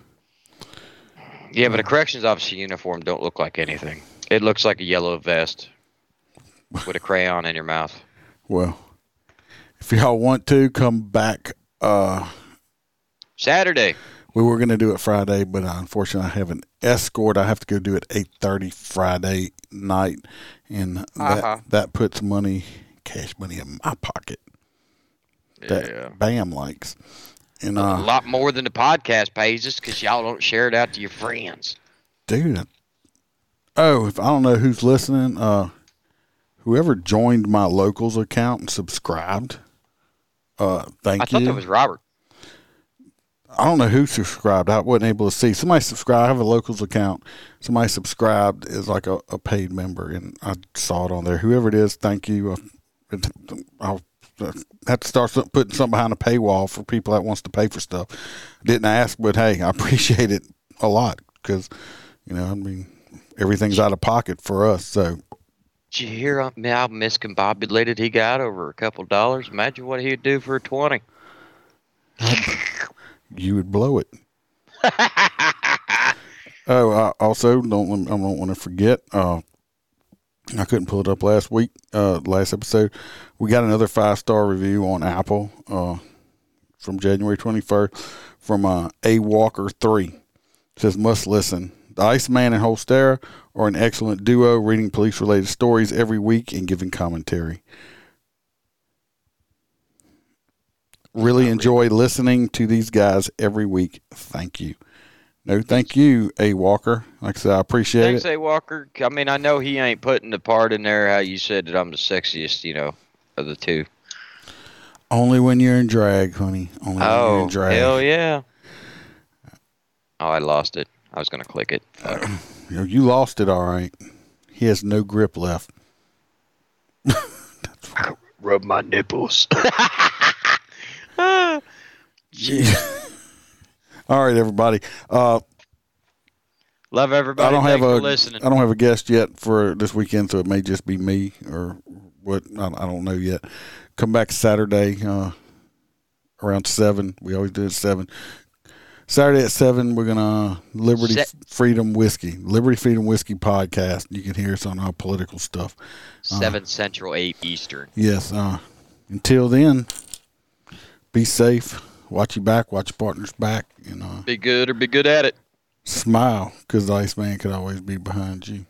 Yeah, but a corrections officer uniform don't look like anything. It looks like a yellow vest with a crayon in your mouth. Well, if y'all want to come back, uh, Saturday. We were going to do it Friday, but uh, unfortunately, I have an escort. I have to go do it eight thirty Friday night, and that Uh-huh. that puts money, cash money in my pocket. That Yeah. Bam likes, and a uh, lot more than the podcast pays just because y'all don't share it out to your friends. dude. Oh, if I don't know who's listening, uh, whoever joined my locals account and subscribed, uh, thank I you. I thought that was Robert. I don't know who subscribed. I wasn't able to see. Somebody subscribed. I have a locals account. Somebody subscribed is like a, a paid member, and I saw it on there. Whoever it is, thank you. I'll uh, have to start putting something behind a paywall for people that wants to pay for stuff. Didn't ask, but hey, I appreciate it a lot because you know, I mean, everything's out of pocket for us. So Did you hear how how miscombobulated he got over a couple dollars? Imagine what he'd do for a 20. you would blow it. Oh, I also don't. I don't want to forget. Uh, I couldn't pull it up last week. Uh, last episode, we got another five star review on Apple. Uh, from January twenty first, from uh, A Walker three. It says must listen. The Iceman and Holstera are an excellent duo, reading police related stories every week and giving commentary. Really enjoy listening to these guys every week. Thank you. No, thank you, A Walker. Like I said, I appreciate Thanks, it. A. Walker. I mean, I know he ain't putting the part in there how you said that I'm the sexiest, you know, of the two. Only when you're in drag, honey. Only when you're Oh, in drag. hell yeah. Oh, I lost it. I was going to click it. Fuck. You, know, you lost it, all right. He has no grip left. I rub my nipples. all right, everybody. Uh, Love everybody. I don't have a for listening. I don't have a guest yet for this weekend, so it may just be me or what. I, I don't know yet. Come back Saturday uh, around seven. We always do it at seven. Saturday at seven, we're gonna Liberty Set- Freedom Whiskey, Liberty Freedom Whiskey podcast. You can hear us on our political stuff. Seven Central, eight Eastern. Yes. Uh, until then, be safe. Watch your back. Watch your partner's back. you know. Be good or be good at it. smile, because the Iceman could always be behind you.